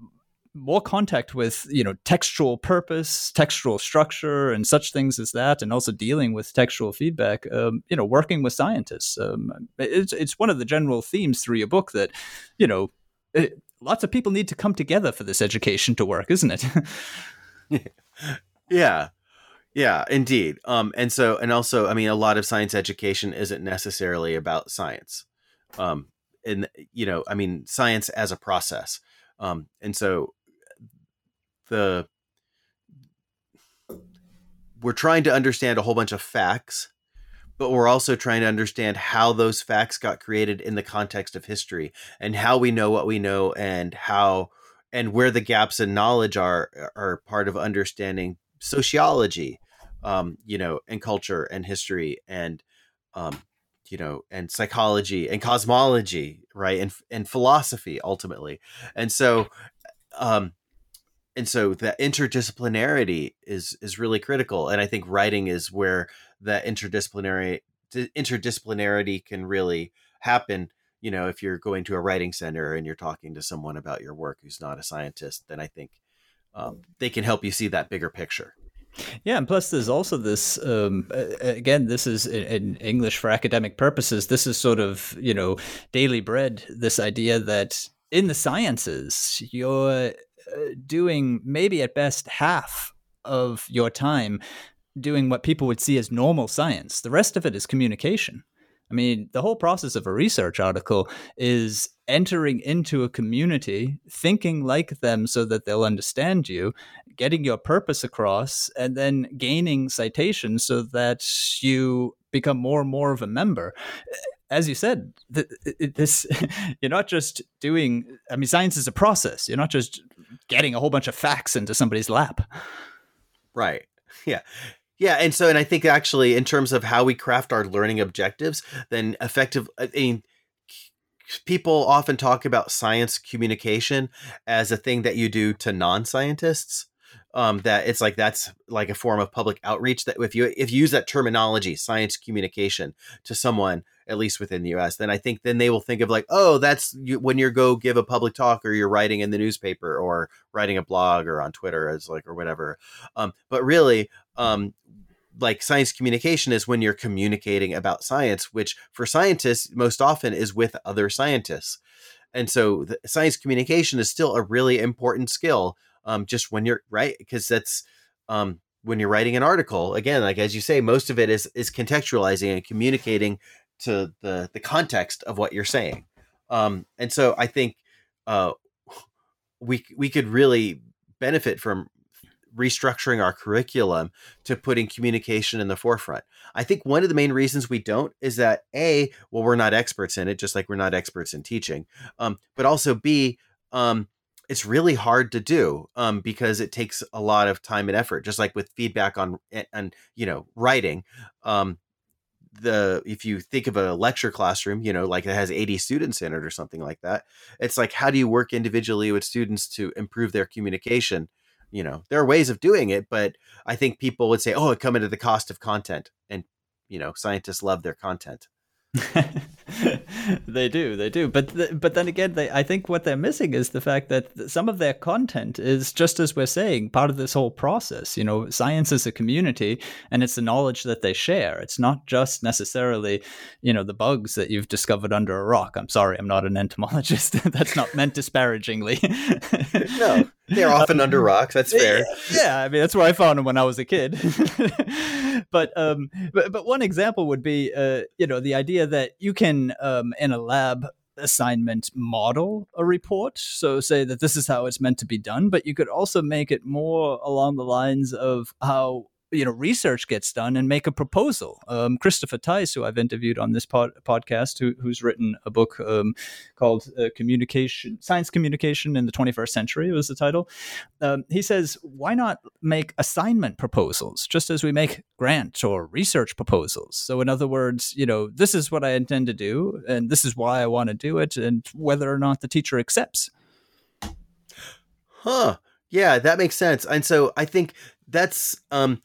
more contact with you know textual purpose textual structure and such things as that and also dealing with textual feedback um, you know working with scientists. Um, it's, it's one of the general themes through your book that you know it, lots of people need to come together for this education to work isn't it? Yeah. Yeah indeed. Um, and so and also i mean a lot of science education isn't necessarily about science. Um, and you know i mean science as a process um and so the we're trying to understand a whole bunch of facts but we're also trying to understand how those facts got created in the context of history and how we know what we know and how and where the gaps in knowledge are are part of understanding sociology um you know and culture and history and um you know and psychology and cosmology right and and philosophy ultimately. And so um and so that interdisciplinarity is is really critical and i think writing is where that interdisciplinary interdisciplinarity can really happen you know if you're going to a writing center and you're talking to someone about your work who's not a scientist then i think um, they can help you see that bigger picture yeah, and plus there's also this. Um, again, this is in English for academic purposes. This is sort of you know daily bread. This idea that in the sciences you're uh, doing maybe at best half of your time doing what people would see as normal science. The rest of it is communication. I mean, the whole process of a research article is entering into a community, thinking like them so that they'll understand you, getting your purpose across, and then gaining citations so that you become more and more of a member. Eh, as you said, this you're not just doing. I mean, science is a process. You're not just getting a whole bunch of facts into somebody's lap. Right. Yeah. Yeah, and so and I think actually in terms of how we craft our learning objectives, then effective I mean people often talk about science communication as a thing that you do to non-scientists. Um, that it's like that's like a form of public outreach that if you if you use that terminology science communication to someone at least within the US then I think then they will think of like oh that's you, when you go give a public talk or you're writing in the newspaper or writing a blog or on Twitter as like or whatever um, but really um, like science communication is when you're communicating about science, which for scientists most often is with other scientists. And so science communication is still a really important skill. Um, just when you're right, because that's um, when you're writing an article. Again, like as you say, most of it is is contextualizing and communicating to the the context of what you're saying. Um, and so I think uh, we we could really benefit from restructuring our curriculum to putting communication in the forefront. I think one of the main reasons we don't is that A, well, we're not experts in it, just like we're not experts in teaching. Um, but also B, um, it's really hard to do um, because it takes a lot of time and effort, just like with feedback on and you know writing. Um, the if you think of a lecture classroom, you know, like it has 80 students in it or something like that, it's like how do you work individually with students to improve their communication? You know there are ways of doing it but i think people would say oh it come into the cost of content and you know scientists love their content they do, they do. But th- but then again, they I think what they're missing is the fact that some of their content is just as we're saying part of this whole process. You know, science is a community, and it's the knowledge that they share. It's not just necessarily, you know, the bugs that you've discovered under a rock. I'm sorry, I'm not an entomologist. That's not meant disparagingly. no, they're often under rocks. That's fair. Yeah, I mean that's where I found them when I was a kid. but um, but but one example would be uh, you know, the idea that you can um in a lab assignment model a report. So say that this is how it's meant to be done, but you could also make it more along the lines of how you know research gets done and make a proposal. Um, Christopher Tice, who I've interviewed on this pod- podcast, who, who's written a book um, called uh, "Communication Science Communication in the 21st Century," was the title. Um, he says, "Why not make assignment proposals, just as we make grant or research proposals? So, in other words, you know, this is what I intend to do, and this is why I want to do it, and whether or not the teacher accepts." Huh. Yeah, that makes sense. And so I think that's um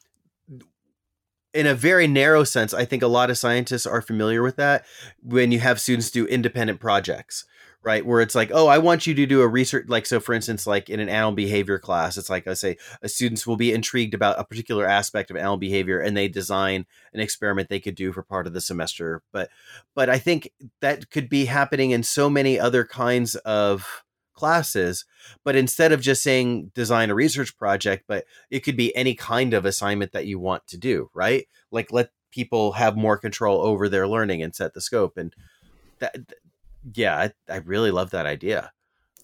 in a very narrow sense, I think a lot of scientists are familiar with that when you have students do independent projects, right? Where it's like, oh, I want you to do a research, like, so for instance, like in an animal behavior class, it's like, I say, a students will be intrigued about a particular aspect of animal behavior and they design an experiment they could do for part of the semester. But, but I think that could be happening in so many other kinds of classes but instead of just saying design a research project but it could be any kind of assignment that you want to do right? Like let people have more control over their learning and set the scope and that yeah i, I really love that idea.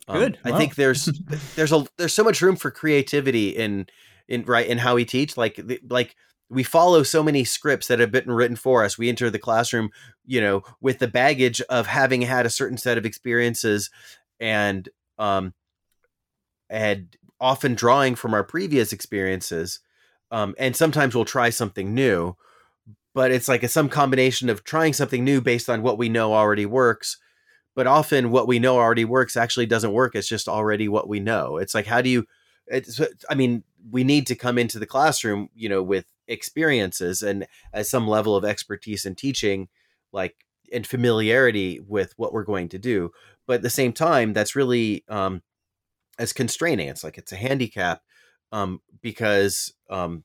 Um, good um, i think there's there's a there's so much room for creativity in in right in how we teach like like we follow so many scripts that have been written for us. We enter the classroom, you know, with the baggage of having had a certain set of experiences and um, and often drawing from our previous experiences. Um, and sometimes we'll try something new, but it's like a, some combination of trying something new based on what we know already works. But often what we know already works actually doesn't work. It's just already what we know. It's like, how do you, it's, I mean, we need to come into the classroom, you know, with experiences and as some level of expertise in teaching, like, and familiarity with what we're going to do but at the same time that's really um as constraining it's like it's a handicap um because um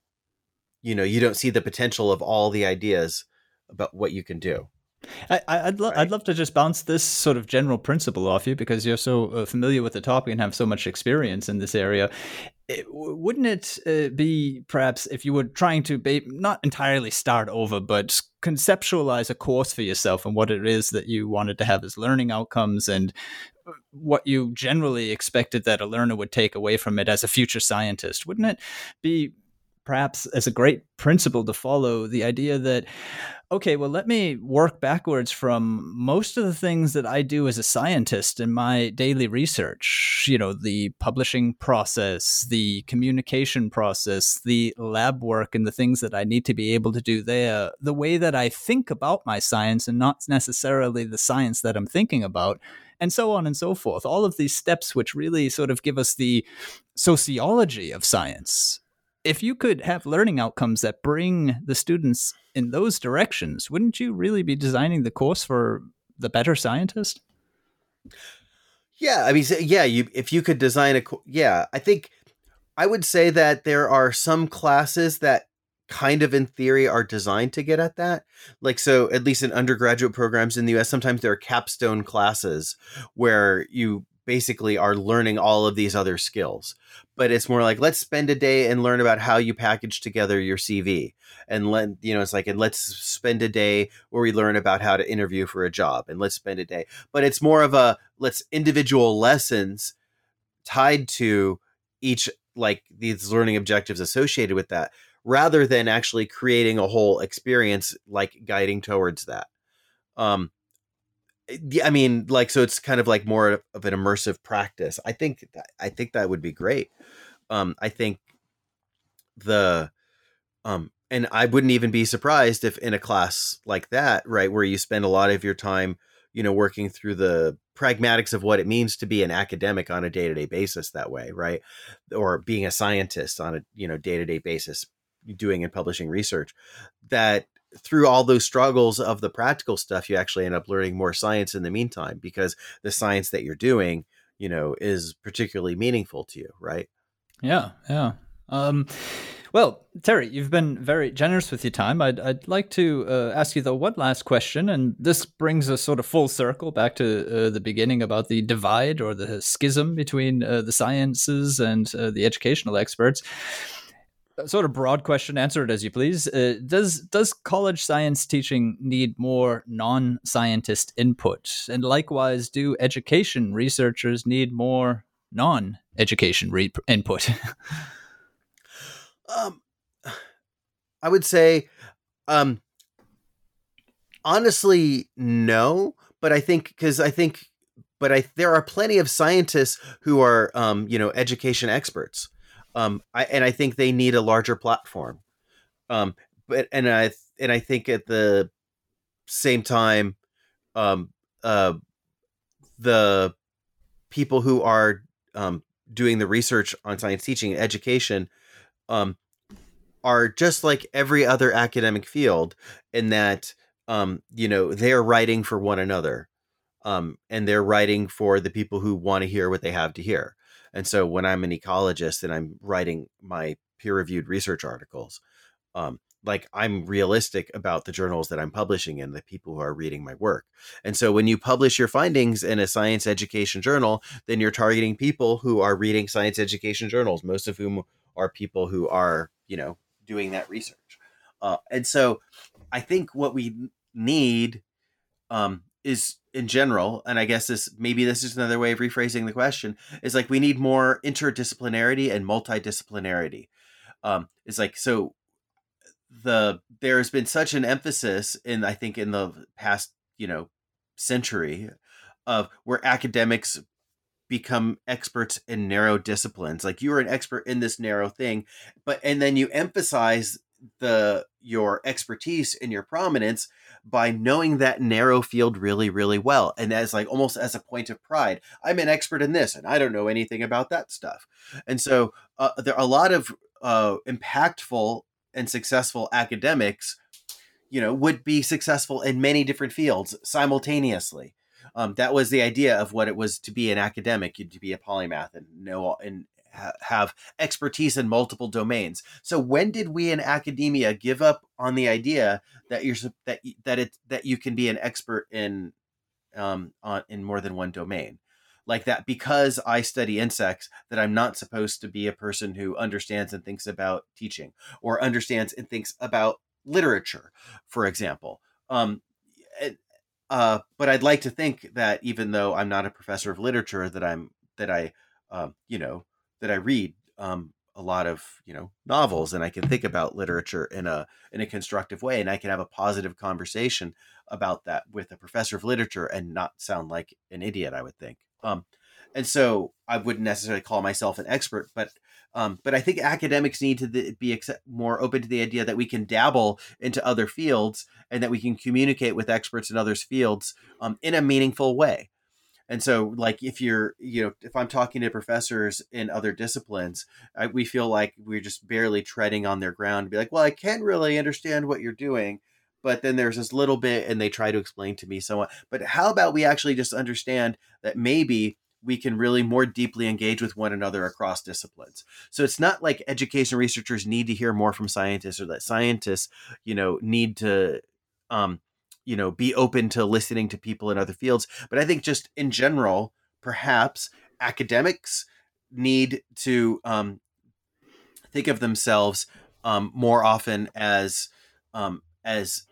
you know you don't see the potential of all the ideas about what you can do I, would lo- right. I'd love to just bounce this sort of general principle off you because you're so uh, familiar with the topic and have so much experience in this area. It, wouldn't it uh, be perhaps if you were trying to be, not entirely start over, but conceptualize a course for yourself and what it is that you wanted to have as learning outcomes and uh, what you generally expected that a learner would take away from it as a future scientist? Wouldn't it be perhaps as a great principle to follow the idea that okay, well, let me work backwards from most of the things that I do as a scientist in my daily research. You know, the publishing process, the communication process, the lab work, and the things that I need to be able to do there, the way that I think about my science and not necessarily the science that I'm thinking about. And so on and so forth. All of these steps, which really sort of give us the sociology of science, if you could have learning outcomes that bring the students in those directions, wouldn't you really be designing the course for the better scientist? Yeah, I mean, yeah, you if you could design a, yeah, I think I would say that there are some classes that kind of in theory are designed to get at that. Like so at least in undergraduate programs in the US sometimes there are capstone classes where you basically are learning all of these other skills. But it's more like let's spend a day and learn about how you package together your CV. And let you know, it's like and let's spend a day where we learn about how to interview for a job and let's spend a day. But it's more of a let's individual lessons tied to each like these learning objectives associated with that rather than actually creating a whole experience like guiding towards that. Um, yeah, I mean, like, so it's kind of like more of an immersive practice. I think, I think that would be great. Um, I think the, um, and I wouldn't even be surprised if in a class like that, right, where you spend a lot of your time, you know, working through the pragmatics of what it means to be an academic on a day to day basis that way, right, or being a scientist on a you know day to day basis, doing and publishing research, that through all those struggles of the practical stuff, you actually end up learning more science in the meantime because the science that you're doing, you know, is particularly meaningful to you, right? Yeah, yeah. Um, well, Terry, you've been very generous with your time. I'd, I'd like to uh, ask you, though, one last question. And this brings us sort of full circle back to uh, the beginning about the divide or the schism between uh, the sciences and uh, the educational experts. Sort of broad question, answer it as you please. Uh, does, does college science teaching need more non scientist input? And likewise, do education researchers need more non education re- input? Um, I would say, um, honestly, no. But I think because I think, but I there are plenty of scientists who are, um, you know, education experts. Um, I and I think they need a larger platform. Um, but and I and I think at the same time, um, uh, the people who are um, doing the research on science teaching and education um, are just like every other academic field in that um, you know they're writing for one another um, and they're writing for the people who want to hear what they have to hear and so when i'm an ecologist and i'm writing my peer-reviewed research articles um, like i'm realistic about the journals that i'm publishing and the people who are reading my work and so when you publish your findings in a science education journal then you're targeting people who are reading science education journals most of whom are people who are you know doing that research. Uh, and so I think what we need um, is in general, and I guess this maybe this is another way of rephrasing the question, is like we need more interdisciplinarity and multidisciplinarity. Um, it's like so the there's been such an emphasis in I think in the past you know century of where academics become experts in narrow disciplines like you're an expert in this narrow thing but and then you emphasize the your expertise and your prominence by knowing that narrow field really really well and as like almost as a point of pride. I'm an expert in this and i don't know anything about that stuff. And so uh, there are a lot of uh, impactful and successful academics you know would be successful in many different fields simultaneously. Um, that was the idea of what it was to be an academic, to be a polymath and know and ha- have expertise in multiple domains. So when did we in academia give up on the idea that you're that that it that you can be an expert in um, on in more than one domain? like that because I study insects that I'm not supposed to be a person who understands and thinks about teaching or understands and thinks about literature, for example. Um, uh, but I'd like to think that even though I'm not a professor of literature, that I'm that I, um, you know, that I read um, a lot of you know novels, and I can think about literature in a in a constructive way, and I can have a positive conversation about that with a professor of literature and not sound like an idiot. I would think. Um, and so I wouldn't necessarily call myself an expert, but um, but I think academics need to be accept, more open to the idea that we can dabble into other fields and that we can communicate with experts in others fields um, in a meaningful way. And so, like, if you're, you know, if I'm talking to professors in other disciplines, I, we feel like we're just barely treading on their ground. Be like, well, I can't really understand what you're doing, but then there's this little bit, and they try to explain to me somewhat. But how about we actually just understand that maybe we can really more deeply engage with one another across disciplines. So it's not like education researchers need to hear more from scientists or that scientists, you know, need to um, you know, be open to listening to people in other fields, but I think just in general, perhaps academics need to um, think of themselves um, more often as um, as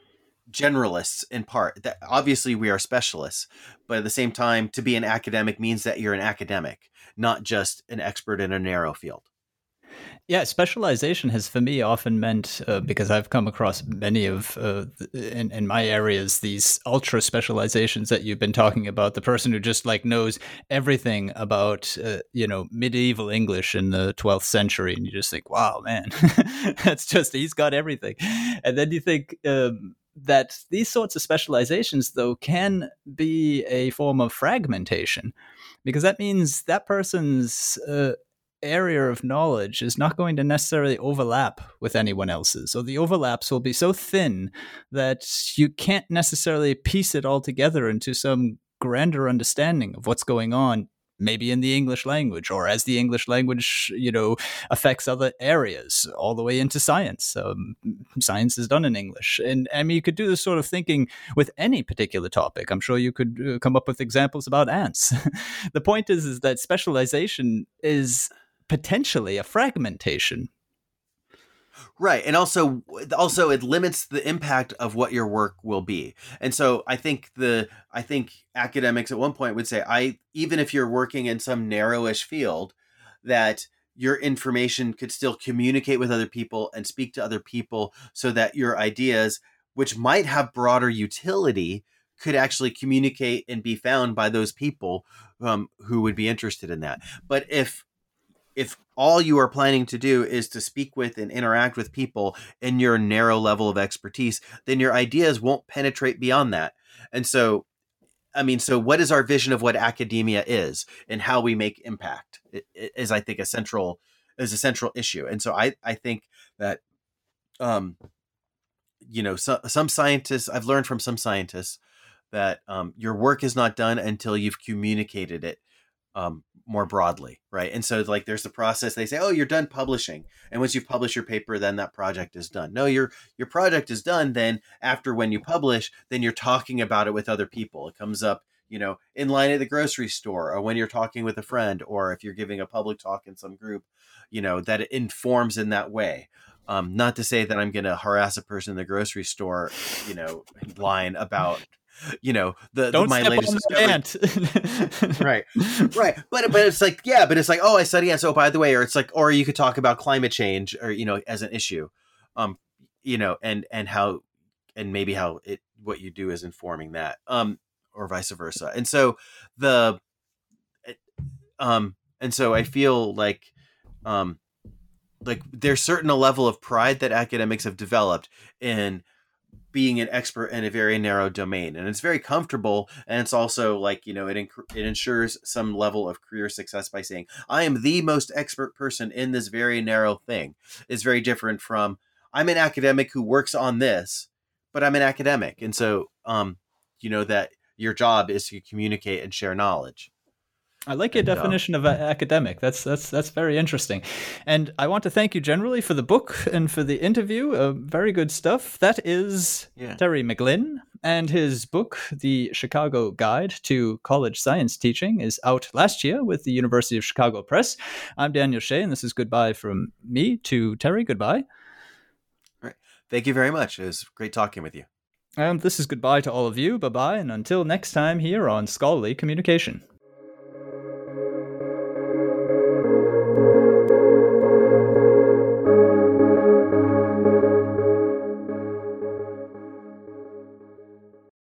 generalists in part. That obviously we are specialists but at the same time to be an academic means that you're an academic not just an expert in a narrow field yeah, specialization has for me often meant uh, because I've come across many of uh, in, in my areas these ultra specializations that you've been talking about. The person who just like knows everything about uh, you know medieval English in the 12th century, and you just think, wow, man, that's just he's got everything. And then you think um, that these sorts of specializations, though, can be a form of fragmentation because that means that person's uh, area of knowledge is not going to necessarily overlap with anyone else's, or the overlaps will be so thin that you can't necessarily piece it all together into some grander understanding of what's going on maybe in the English language or as the English language, you know, affects other areas all the way into science. Um, science is done in English. And I mean, you could do this sort of thinking with any particular topic. I'm sure you could uh, come up with examples about ants. the point is, is that specialization is potentially a fragmentation. Right and also also it limits the impact of what your work will be. And so i think the i think academics at one point would say i even if you're working in some narrowish field that your information could still communicate with other people and speak to other people so that your ideas which might have broader utility could actually communicate and be found by those people um, who would be interested in that. But if if all you are planning to do is to speak with and interact with people in your narrow level of expertise, then your ideas won't penetrate beyond that. And so, I mean, so what is our vision of what academia is and how we make impact is, I think, a central is a central issue. And so, I I think that, um, you know, so, some scientists I've learned from some scientists that um, your work is not done until you've communicated it um, more broadly, right? And so like there's the process. They say, "Oh, you're done publishing," and once you publish your paper, then that project is done. No, your your project is done. Then after when you publish, then you're talking about it with other people. It comes up, you know, in line at the grocery store, or when you're talking with a friend, or if you're giving a public talk in some group, you know, that it informs in that way. Um, not to say that I'm going to harass a person in the grocery store, you know, line about you know the, Don't the my latest ant. right. Right. But but it's like yeah but it's like oh i study ants oh by the way or it's like or you could talk about climate change or you know as an issue um you know and and how and maybe how it what you do is informing that um or vice versa. And so the um and so i feel like um like there's certain a level of pride that academics have developed in being an expert in a very narrow domain and it's very comfortable and it's also like you know it inc- it ensures some level of career success by saying i am the most expert person in this very narrow thing. Is very different from i'm an academic who works on this but i'm an academic. And so um you know that your job is to communicate and share knowledge I like your and, uh, definition of academic. That's that's that's very interesting, and I want to thank you generally for the book and for the interview. Uh, very good stuff. That is yeah. Terry McGlynn, and his book, The Chicago Guide to College Science Teaching, is out last year with the University of Chicago Press. I'm Daniel Shea, and this is goodbye from me to Terry. Goodbye. All right. Thank you very much. It was great talking with you. And this is goodbye to all of you. Bye bye, and until next time here on Scholarly Communication.